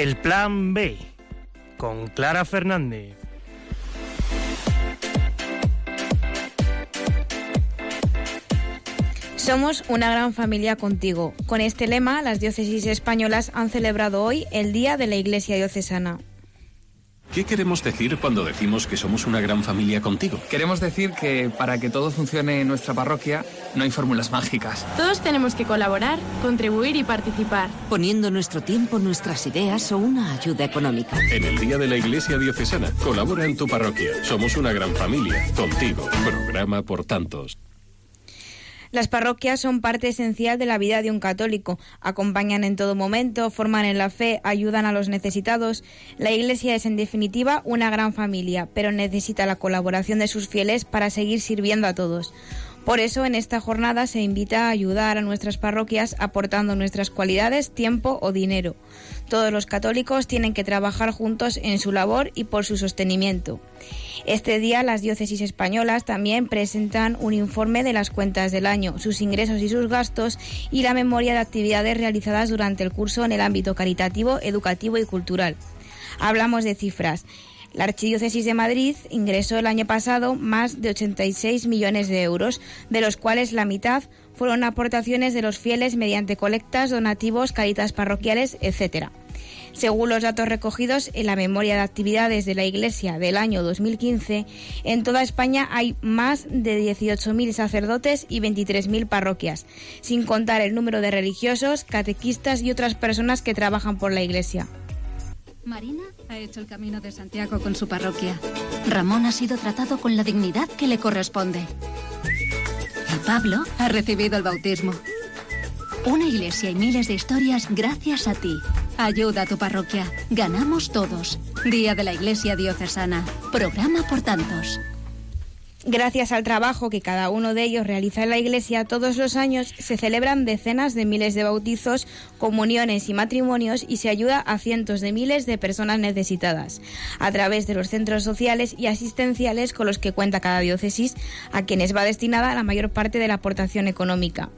El plan B con Clara Fernández. Somos una gran familia contigo. Con este lema, las diócesis españolas han celebrado hoy el Día de la Iglesia Diocesana. ¿Qué queremos decir cuando decimos que somos una gran familia contigo? Queremos decir que para que todo funcione en nuestra parroquia no hay fórmulas mágicas. Todos tenemos que colaborar, contribuir y participar. Poniendo nuestro tiempo, nuestras ideas o una ayuda económica. En el Día de la Iglesia Diocesana, colabora en tu parroquia. Somos una gran familia, contigo. Programa por tantos. Las parroquias son parte esencial de la vida de un católico. Acompañan en todo momento, forman en la fe, ayudan a los necesitados. La Iglesia es en definitiva una gran familia, pero necesita la colaboración de sus fieles para seguir sirviendo a todos. Por eso en esta jornada se invita a ayudar a nuestras parroquias aportando nuestras cualidades, tiempo o dinero. Todos los católicos tienen que trabajar juntos en su labor y por su sostenimiento. Este día las diócesis españolas también presentan un informe de las cuentas del año, sus ingresos y sus gastos y la memoria de actividades realizadas durante el curso en el ámbito caritativo, educativo y cultural. Hablamos de cifras. La Archidiócesis de Madrid ingresó el año pasado más de 86 millones de euros, de los cuales la mitad fueron aportaciones de los fieles mediante colectas, donativos, caritas parroquiales, etc. Según los datos recogidos en la memoria de actividades de la Iglesia del año 2015, en toda España hay más de 18.000 sacerdotes y 23.000 parroquias, sin contar el número de religiosos, catequistas y otras personas que trabajan por la Iglesia. Marina ha hecho el camino de Santiago con su parroquia. Ramón ha sido tratado con la dignidad que le corresponde. Y Pablo ha recibido el bautismo. Una iglesia y miles de historias gracias a ti. Ayuda a tu parroquia. Ganamos todos. Día de la Iglesia Diocesana. Programa por tantos. Gracias al trabajo que cada uno de ellos realiza en la Iglesia, todos los años se celebran decenas de miles de bautizos, comuniones y matrimonios y se ayuda a cientos de miles de personas necesitadas a través de los centros sociales y asistenciales con los que cuenta cada diócesis, a quienes va destinada la mayor parte de la aportación económica.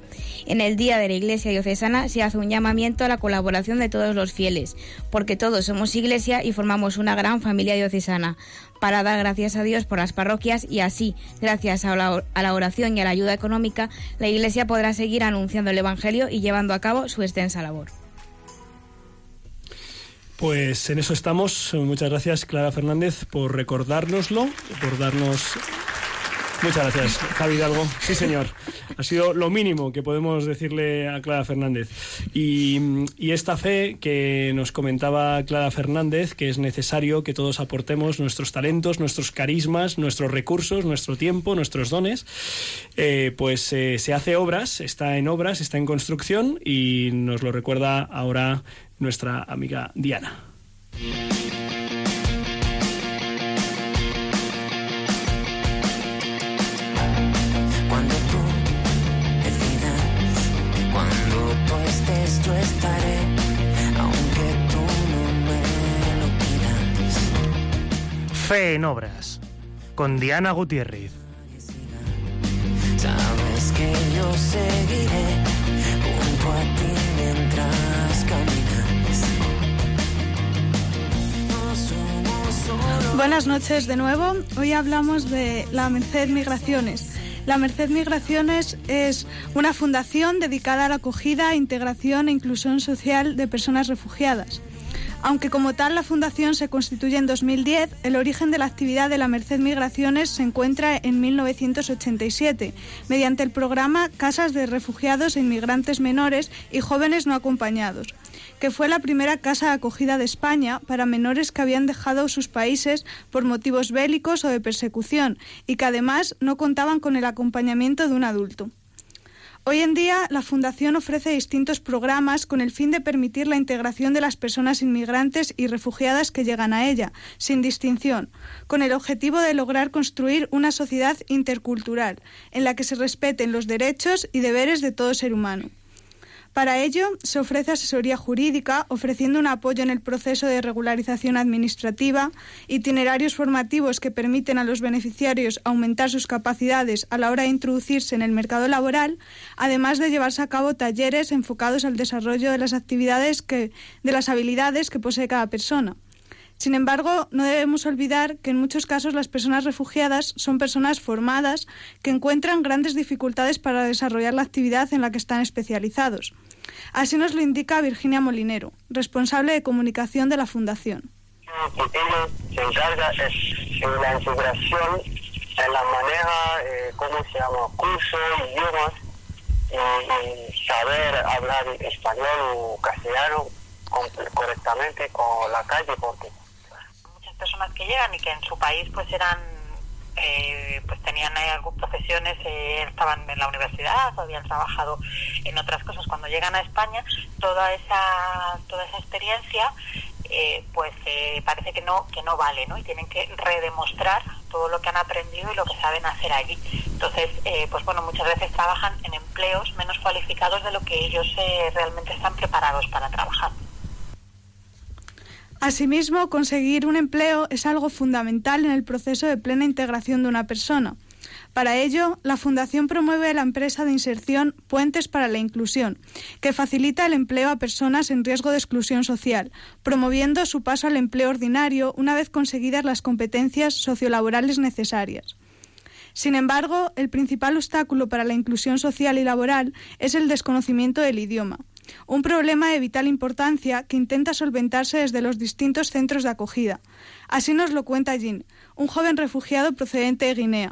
En el Día de la Iglesia Diocesana se hace un llamamiento a la colaboración de todos los fieles, porque todos somos Iglesia y formamos una gran familia diocesana para dar gracias a Dios por las parroquias y así, gracias a la, a la oración y a la ayuda económica, la Iglesia podrá seguir anunciando el Evangelio y llevando a cabo su extensa labor. Pues en eso estamos. Muchas gracias, Clara Fernández, por recordárnoslo, por darnos Muchas gracias, Javi Hidalgo. Sí, señor. Ha sido lo mínimo que podemos decirle a Clara Fernández. Y, y, esta fe que nos comentaba Clara Fernández, que es necesario que todos aportemos nuestros talentos, nuestros carismas, nuestros recursos, nuestro tiempo, nuestros dones, eh, pues eh, se hace obras, está en obras, está en construcción y nos lo recuerda ahora nuestra amiga Diana. Fe en obras, con Diana Gutiérrez. Sabes que yo seguiré junto a ti mientras caminas. No somos solo Buenas noches de nuevo. Hoy hablamos de la Merced Migraciones. La Merced Migraciones es una fundación dedicada a la acogida, integración e inclusión social de personas refugiadas. Aunque como tal la fundación se constituye en 2010, el origen de la actividad de la Merced Migraciones se encuentra en 1987, mediante el programa Casas de Refugiados e Inmigrantes Menores y Jóvenes No Acompañados, que fue la primera casa de acogida de España para menores que habían dejado sus países por motivos bélicos o de persecución y que además no contaban con el acompañamiento de un adulto. Hoy en día, la Fundación ofrece distintos programas con el fin de permitir la integración de las personas inmigrantes y refugiadas que llegan a ella, sin distinción, con el objetivo de lograr construir una sociedad intercultural, en la que se respeten los derechos y deberes de todo ser humano. Para ello, se ofrece asesoría jurídica, ofreciendo un apoyo en el proceso de regularización administrativa, itinerarios formativos que permiten a los beneficiarios aumentar sus capacidades a la hora de introducirse en el mercado laboral, además de llevarse a cabo talleres enfocados al desarrollo de las actividades que, de las habilidades que posee cada persona. Sin embargo, no debemos olvidar que en muchos casos las personas refugiadas son personas formadas que encuentran grandes dificultades para desarrollar la actividad en la que están especializados. Así nos lo indica Virginia Molinero, responsable de comunicación de la Fundación. Ella se encarga de la integración, en la maneja, eh, ¿cómo se llama?, cursos, idiomas, y, y saber hablar español o castellano correctamente con la calle, porque muchas personas que llegan y que en su país pues eran eh, pues tenían eh, algunas profesiones, eh, estaban en la universidad o habían trabajado en otras cosas. Cuando llegan a España, toda esa toda esa experiencia, eh, pues parece que no que no vale, ¿no? Y tienen que redemostrar todo lo que han aprendido y lo que saben hacer allí. Entonces, pues bueno, muchas veces trabajan en empleos menos cualificados de lo que ellos realmente están preparados para trabajar. Asimismo, conseguir un empleo es algo fundamental en el proceso de plena integración de una persona. Para ello, la Fundación promueve la empresa de inserción Puentes para la Inclusión, que facilita el empleo a personas en riesgo de exclusión social, promoviendo su paso al empleo ordinario una vez conseguidas las competencias sociolaborales necesarias. Sin embargo, el principal obstáculo para la inclusión social y laboral es el desconocimiento del idioma un problema de vital importancia que intenta solventarse desde los distintos centros de acogida. Así nos lo cuenta Jean, un joven refugiado procedente de Guinea.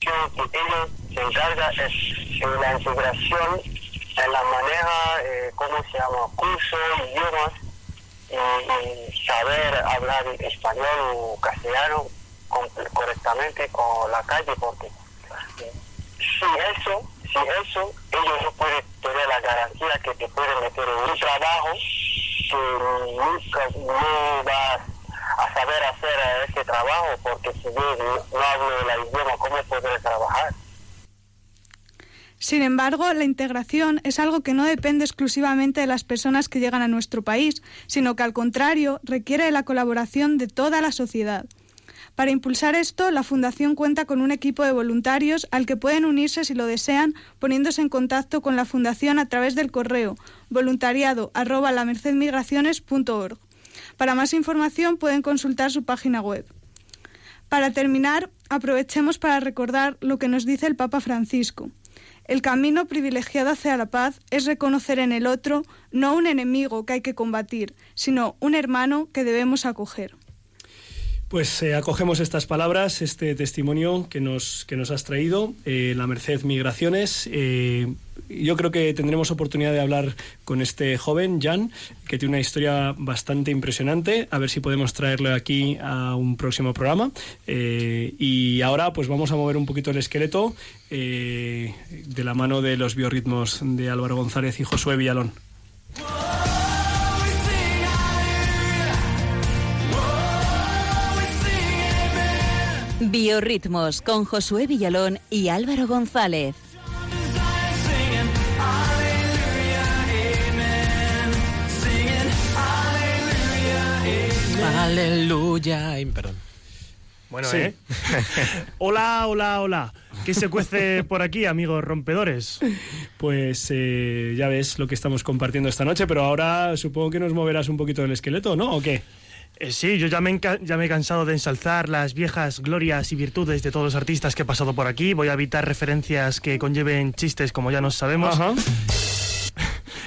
Se encarga de la integración, en la maneja, eh, ¿cómo se llama?, cursos, idiomas, y, y, saber hablar español o castellano con, correctamente con la calle, porque si eso, si eso, ellos no pueden tener la garantía que te pueden meter en un trabajo que nunca no vas a saber hacer este trabajo, porque si yo no, no hablo el idioma, ¿cómo podré trabajar? Sin embargo, la integración es algo que no depende exclusivamente de las personas que llegan a nuestro país, sino que al contrario requiere de la colaboración de toda la sociedad. Para impulsar esto, la Fundación cuenta con un equipo de voluntarios al que pueden unirse si lo desean poniéndose en contacto con la Fundación a través del correo voluntariado lamercedmigraciones.org. Para más información pueden consultar su página web. Para terminar, aprovechemos para recordar lo que nos dice el Papa Francisco. El camino privilegiado hacia la paz es reconocer en el otro no un enemigo que hay que combatir, sino un hermano que debemos acoger. Pues eh, acogemos estas palabras, este testimonio que nos, que nos has traído, eh, la Merced Migraciones. Eh, yo creo que tendremos oportunidad de hablar con este joven, Jan, que tiene una historia bastante impresionante. A ver si podemos traerlo aquí a un próximo programa. Y ahora, pues vamos a mover un poquito el esqueleto de la mano de los biorritmos de Álvaro González y Josué Villalón. Biorritmos con Josué Villalón y Álvaro González. Aleluya. Perdón. Bueno, Sí. ¿eh? hola, hola, hola. ¿Qué se cuece por aquí, amigos rompedores? Pues eh, ya ves lo que estamos compartiendo esta noche, pero ahora supongo que nos moverás un poquito el esqueleto, ¿no? ¿O qué? Eh, sí, yo ya me, ya me he cansado de ensalzar las viejas glorias y virtudes de todos los artistas que he pasado por aquí. Voy a evitar referencias que conlleven chistes, como ya nos sabemos. Ajá.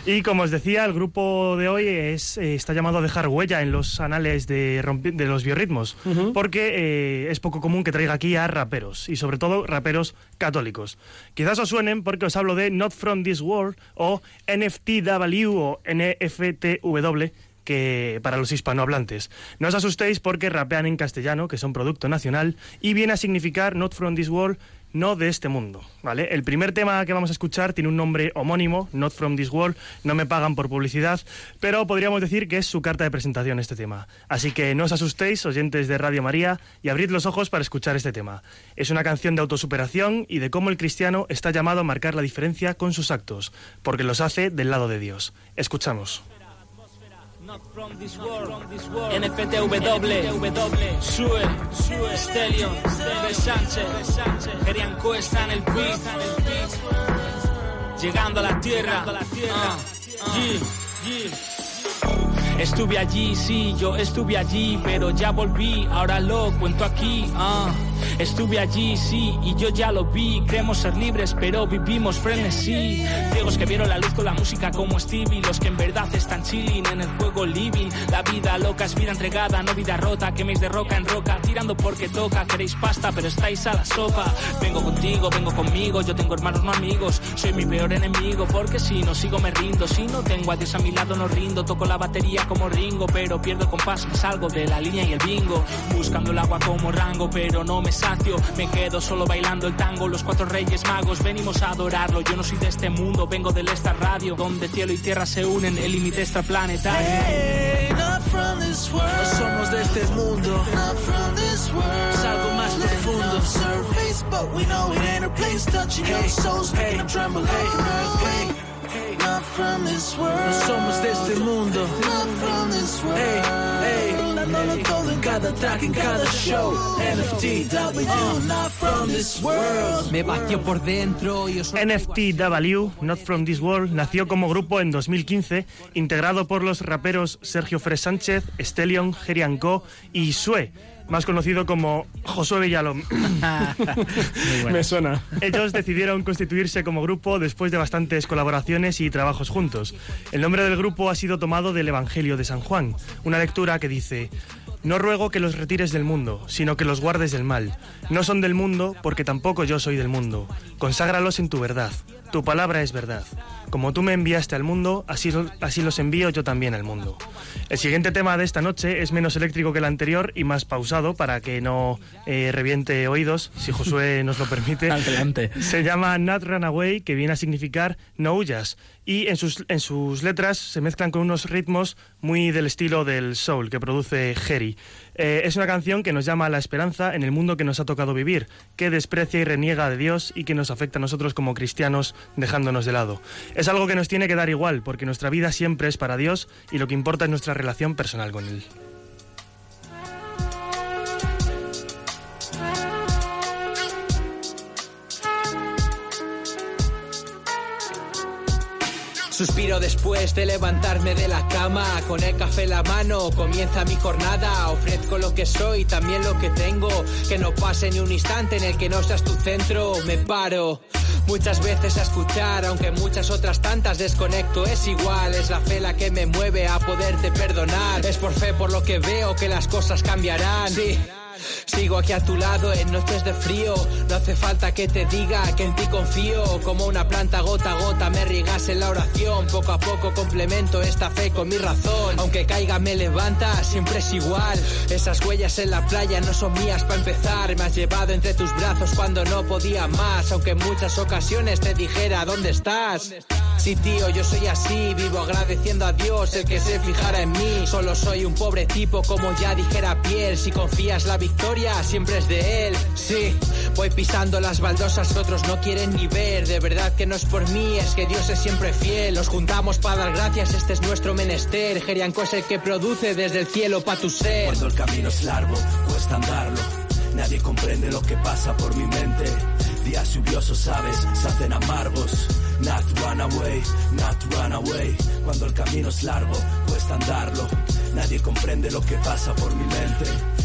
Y como os decía, el grupo de hoy es, eh, está llamado a dejar huella en los anales de, de los biorritmos, porque eh, es poco común que traiga aquí a raperos, y sobre todo raperos católicos. Quizás os suenen porque os hablo de Not From This World o NFTW o NFTW, que para los hispanohablantes. No os asustéis porque rapean en castellano, que son producto nacional, y viene a significar Not From This World, no de este mundo, ¿vale? El primer tema que vamos a escuchar tiene un nombre homónimo, Not From This World, no me pagan por publicidad, pero podríamos decir que es su carta de presentación este tema. Así que no os asustéis, oyentes de Radio María, y abrid los ojos para escuchar este tema. Es una canción de autosuperación y de cómo el cristiano está llamado a marcar la diferencia con sus actos, porque los hace del lado de Dios. Escuchamos. Not from this world, NFTW, Sue, Sue, Stellion, Sánchez, Gerianco está en el beat, llegando a la tierra, Ah, yeah. Estuve allí, sí, yo estuve allí, pero ya volví, ahora lo cuento aquí. ah. Estuve allí, sí, y yo ya lo vi. Creemos ser libres, pero vivimos frenesí. Ciegos que vieron la luz con la música como Stevie, los que en verdad están chilling en el juego living. La vida loca es vida entregada, no vida rota. Queméis de roca en roca, tirando porque toca. Queréis pasta, pero estáis a la sopa. Vengo contigo, vengo conmigo, yo tengo hermanos no amigos. Soy mi peor enemigo, porque si no sigo me rindo. Si no tengo a Dios a mi lado no rindo. Toco la batería como Ringo, pero pierdo compás, me salgo de la línea y el bingo. Buscando el agua como rango, pero no me sacio. Me quedo solo bailando el tango. Los cuatro reyes magos venimos a adorarlo. Yo no soy de este mundo, vengo del esta radio, donde cielo y tierra se unen, el límite extraplanetario. Not from this world. No somos de este mundo. Not from this world. Es algo más profundo. Surface, but we know it ain't a place touching your souls, making them tremble like an earthquake. Not from this world. No somos de este mundo. Not from this world. Hey, hey, Dándolo todo en cada track, en cada show. NFTW, not from this world. Me vació por dentro y os NFTW, Not From This World, nació como grupo en 2015, integrado por los raperos Sergio Fres Sánchez, Stellion, Gerianco y Sue, más conocido como Josué Villalón. Me suena. Ellos decidieron constituirse como grupo después de bastantes colaboraciones y trabajos juntos. El nombre del grupo ha sido tomado del Evangelio de San Juan, una lectura que dice... No ruego que los retires del mundo, sino que los guardes del mal. No son del mundo, porque tampoco yo soy del mundo. Conságralos en tu verdad. Tu palabra es verdad. Como tú me enviaste al mundo, así, así los envío yo también al mundo. El siguiente tema de esta noche es menos eléctrico que el anterior y más pausado para que no eh, reviente oídos, si Josué nos lo permite. Adelante. Se llama Not Run Away, que viene a significar no huyas. Y en sus, en sus letras se mezclan con unos ritmos muy del estilo del soul que produce Jerry. Eh, es una canción que nos llama a la esperanza en el mundo que nos ha tocado vivir, que desprecia y reniega de Dios y que nos afecta a nosotros como cristianos dejándonos de lado. Es algo que nos tiene que dar igual, porque nuestra vida siempre es para Dios y lo que importa es nuestra relación personal con Él. Suspiro después de levantarme de la cama, con el café en la mano comienza mi jornada. Ofrezco lo que soy, también lo que tengo. Que no pase ni un instante en el que no seas tu centro. Me paro. Muchas veces a escuchar, aunque muchas otras tantas desconecto, es igual, es la fe la que me mueve a poderte perdonar. Es por fe por lo que veo que las cosas cambiarán. Sí. Sigo aquí a tu lado en noches de frío. No hace falta que te diga que en ti confío. Como una planta gota a gota me riegas en la oración. Poco a poco complemento esta fe con mi razón. Aunque caiga me levanta, siempre es igual. Esas huellas en la playa no son mías para empezar. Me has llevado entre tus brazos cuando no podía más. Aunque en muchas ocasiones te dijera dónde estás. Sí, tío, yo soy así, vivo agradeciendo a Dios el que se fijara en mí. Solo soy un pobre tipo, como ya dijera Piel. Si confías, la victoria siempre es de él. Sí, voy pisando las baldosas otros no quieren ni ver. De verdad que no es por mí, es que Dios es siempre fiel. Nos juntamos para dar gracias, este es nuestro menester. Gerianco es el que produce desde el cielo pa' tu ser. Cuando el camino es largo, cuesta andarlo. Nadie comprende lo que pasa por mi mente. Días lluviosos, sabes, se hacen amargos. Not run away, not run away. Cuando el camino es largo, cuesta andarlo. Nadie comprende lo que pasa por mi mente.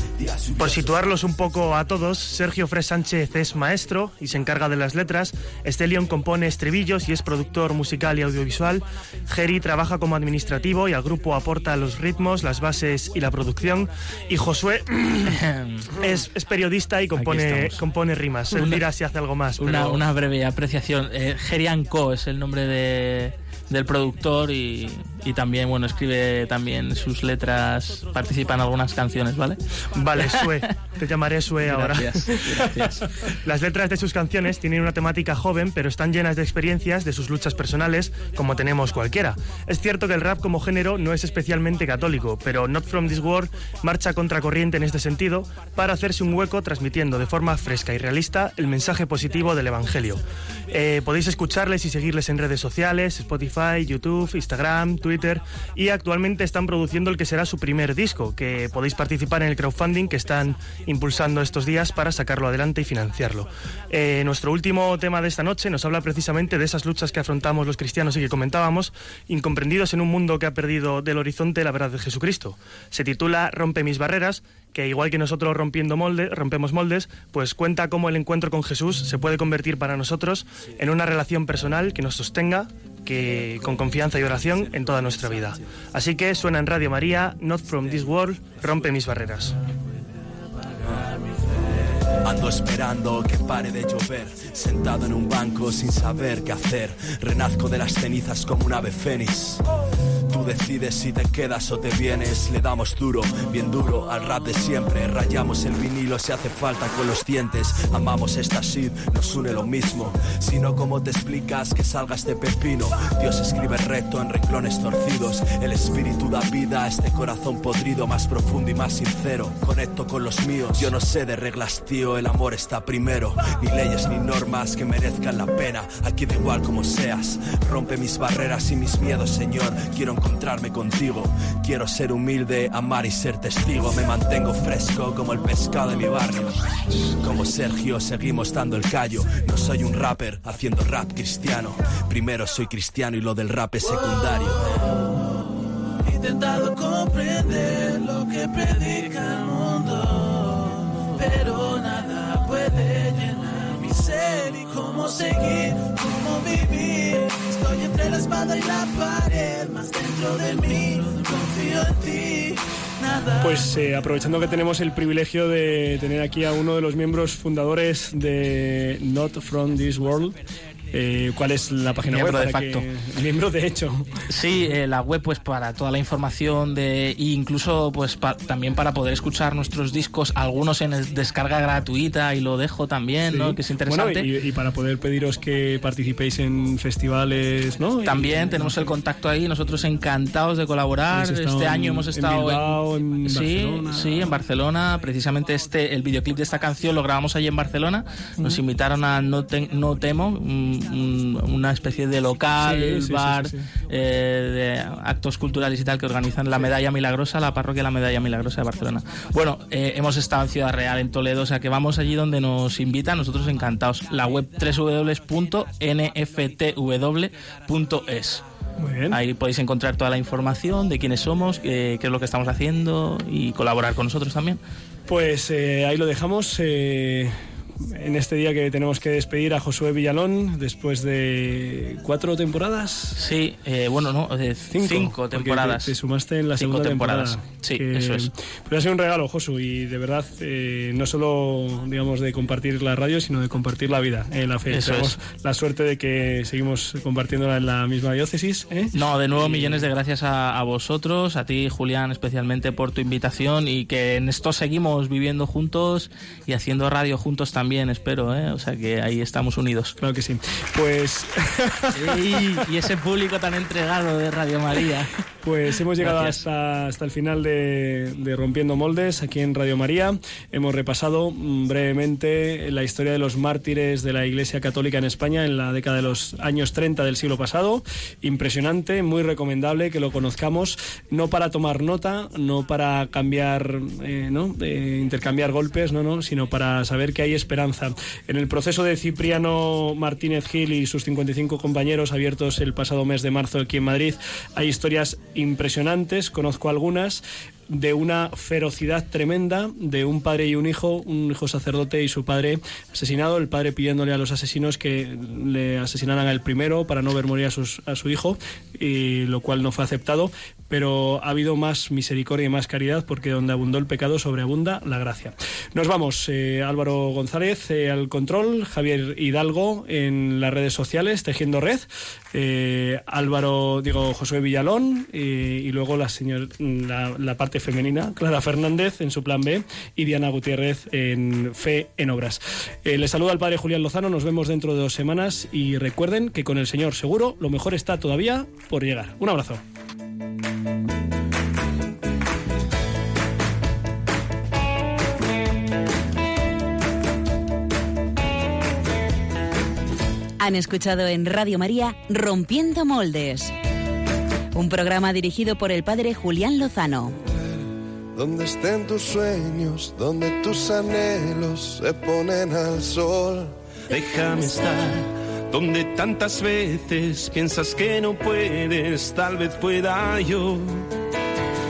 Por situarlos un poco a todos, Sergio Fres Sánchez es maestro y se encarga de las letras, Estelion compone estribillos y es productor musical y audiovisual, Jerry trabaja como administrativo y al grupo aporta los ritmos, las bases y la producción, y Josué es, es periodista y compone, compone rimas. Él dirá si hace algo más. Una, pero- una breve apreciación. Eh, Gerian Co es el nombre de, del productor y, y también, bueno, escribe también sus letras, participa en algunas canciones, ¿vale? Vale, Sue. Te llamaré Sue ahora. Gracias, gracias. Las letras de sus canciones tienen una temática joven, pero están llenas de experiencias de sus luchas personales, como tenemos cualquiera. Es cierto que el rap como género no es especialmente católico, pero Not From This World marcha contracorriente en este sentido para hacerse un hueco transmitiendo de forma fresca y realista el mensaje positivo del Evangelio. Eh, podéis escucharles y seguirles en redes sociales, Spotify, YouTube, Instagram, Twitter y actualmente están produciendo el que será su primer disco, que podéis participar en el crowdfunding que están impulsando estos días para sacarlo adelante y financiarlo. Eh, nuestro último tema de esta noche nos habla precisamente de esas luchas que afrontamos los cristianos y que comentábamos, incomprendidos en un mundo que ha perdido del horizonte la verdad de Jesucristo. Se titula Rompe mis barreras que igual que nosotros rompiendo molde, rompemos moldes, pues cuenta cómo el encuentro con Jesús se puede convertir para nosotros en una relación personal que nos sostenga, que con confianza y oración en toda nuestra vida. Así que suena en Radio María, Not From This World, Rompe mis barreras. Ando esperando que pare de llover, sentado en un banco sin saber qué hacer. Renazco de las cenizas como un ave fénix. Tú decides si te quedas o te vienes. Le damos duro, bien duro al rap de siempre. Rayamos el vinilo si hace falta con los dientes. Amamos esta shit, nos une lo mismo. Si no, ¿cómo te explicas que salga este pepino? Dios escribe recto en renglones torcidos. El espíritu da vida a este corazón podrido, más profundo y más sincero. Conecto con los míos. Yo no sé de reglas, tío, el amor está primero. Ni leyes ni normas que merezcan la pena. Aquí da igual como seas. Rompe mis barreras y mis miedos, Señor. Quiero encontrarme contigo. Quiero ser humilde, amar y ser testigo. Me mantengo fresco como el pescado de mi barrio. Como Sergio, seguimos dando el callo. No soy un rapper haciendo rap cristiano. Primero soy cristiano y lo del rap es secundario. Intentado comprender lo que predica el mundo, pero nada puede llenar mi ser y cómo seguir, cómo vivir. Entre la espada y la pared, más dentro de mí confío en ti. Pues eh, aprovechando que tenemos el privilegio de tener aquí a uno de los miembros fundadores de Not From This World, Eh, ¿Cuál es la página Miembro web? de facto. que- Miembro de hecho. Sí, eh, la web pues para toda la información de e incluso pues pa- también para poder escuchar nuestros discos, algunos en el- descarga gratuita y lo dejo también, ¿no? Que es interesante. Bueno, y, y para poder pediros que participéis en festivales, ¿no? También Y- tenemos el contacto ahí, nosotros encantados de colaborar. Este en- año hemos en estado Bilbao, en sí, Barcelona. sí, en Barcelona. Precisamente este el videoclip de esta canción lo grabamos allí en Barcelona. Nos invitaron a No, Te- no Temo, un- un- una especie de local, Sí, bar, eh, de actos culturales y tal que organizan la Medalla Milagrosa, la parroquia La Medalla Milagrosa de Barcelona. Bueno, eh, hemos estado en Ciudad Real, en Toledo, o sea que vamos allí donde nos invitan, nosotros encantados. La web www.nftw.es. Muy bien. Ahí podéis encontrar toda la información de quiénes somos, eh, qué es lo que estamos haciendo y colaborar con nosotros también. Pues eh, ahí lo dejamos. eh, en este día que tenemos que despedir a Josué Villalón después de cuatro temporadas. Sí, eh, bueno, no, de cinco, porque temporadas. Te, te sumaste en la Cinco segunda temporadas. temporada. Sí, que- eso es. Pero ha sido un regalo, Josu, y de verdad, eh, no solo digamos de compartir la radio, sino de compartir la vida, eh, la fe. Eso Tenemos la suerte de que seguimos compartiéndola en la misma diócesis. ¿eh? No, de nuevo millones de gracias a, a vosotros, a ti Julián especialmente por tu invitación y que en esto seguimos viviendo juntos y haciendo radio juntos también, espero, ¿eh? o sea que ahí estamos unidos. Claro que sí. Pues... y ese público tan entregado de Radio María. Pues hemos llegado hasta, hasta el final de, de Rompiendo Moldes aquí en Radio María. Hemos repasado mm, brevemente la historia de los mártires de la Iglesia Católica en España en la década de los años 30 del siglo pasado. Impresionante, muy recomendable que lo conozcamos, no para tomar nota, no para cambiar, eh, ¿no? Eh, intercambiar golpes, no, no, sino para saber que hay esperanza. En el proceso de Cipriano Martínez Gil y sus 55 compañeros abiertos el pasado mes de marzo aquí en Madrid, hay historias impresionantes, conozco algunas de una ferocidad tremenda de un padre y un hijo, un hijo sacerdote y su padre asesinado, el padre pidiéndole a los asesinos que le asesinaran al primero para no ver morir a, sus- a su hijo, y lo cual no fue aceptado, pero ha habido más misericordia y más caridad porque donde abundó el pecado sobreabunda la gracia. Nos vamos, eh, Álvaro González eh, al control, Javier Hidalgo en las redes sociales, tejiendo red, eh, Álvaro, digo, Josué Villalón y luego la, señor, la, la parte femenina, Clara Fernández en su plan B y Diana Gutiérrez en Fe en Obras. Eh, les saluda el padre Julián Lozano, nos vemos dentro de dos semanas y recuerden que con el Señor seguro lo mejor está todavía por llegar. Un abrazo. Han escuchado en Radio María Rompiendo Moldes, un programa dirigido por el padre Julián Lozano. Donde estén tus sueños, donde tus anhelos se ponen al sol. Déjame estar donde tantas veces piensas que no puedes, tal vez pueda yo.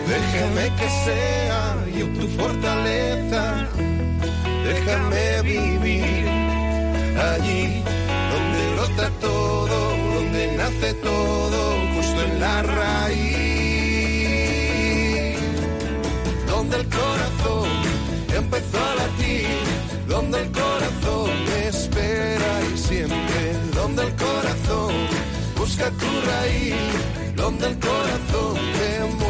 Déjame que sea yo tu fortaleza. Déjame vivir allí donde brota todo, donde nace todo, justo en la raíz. Donde el corazón empezó a latir, donde el corazón espera y siempre, donde el corazón busca tu raíz, donde el corazón te mueve.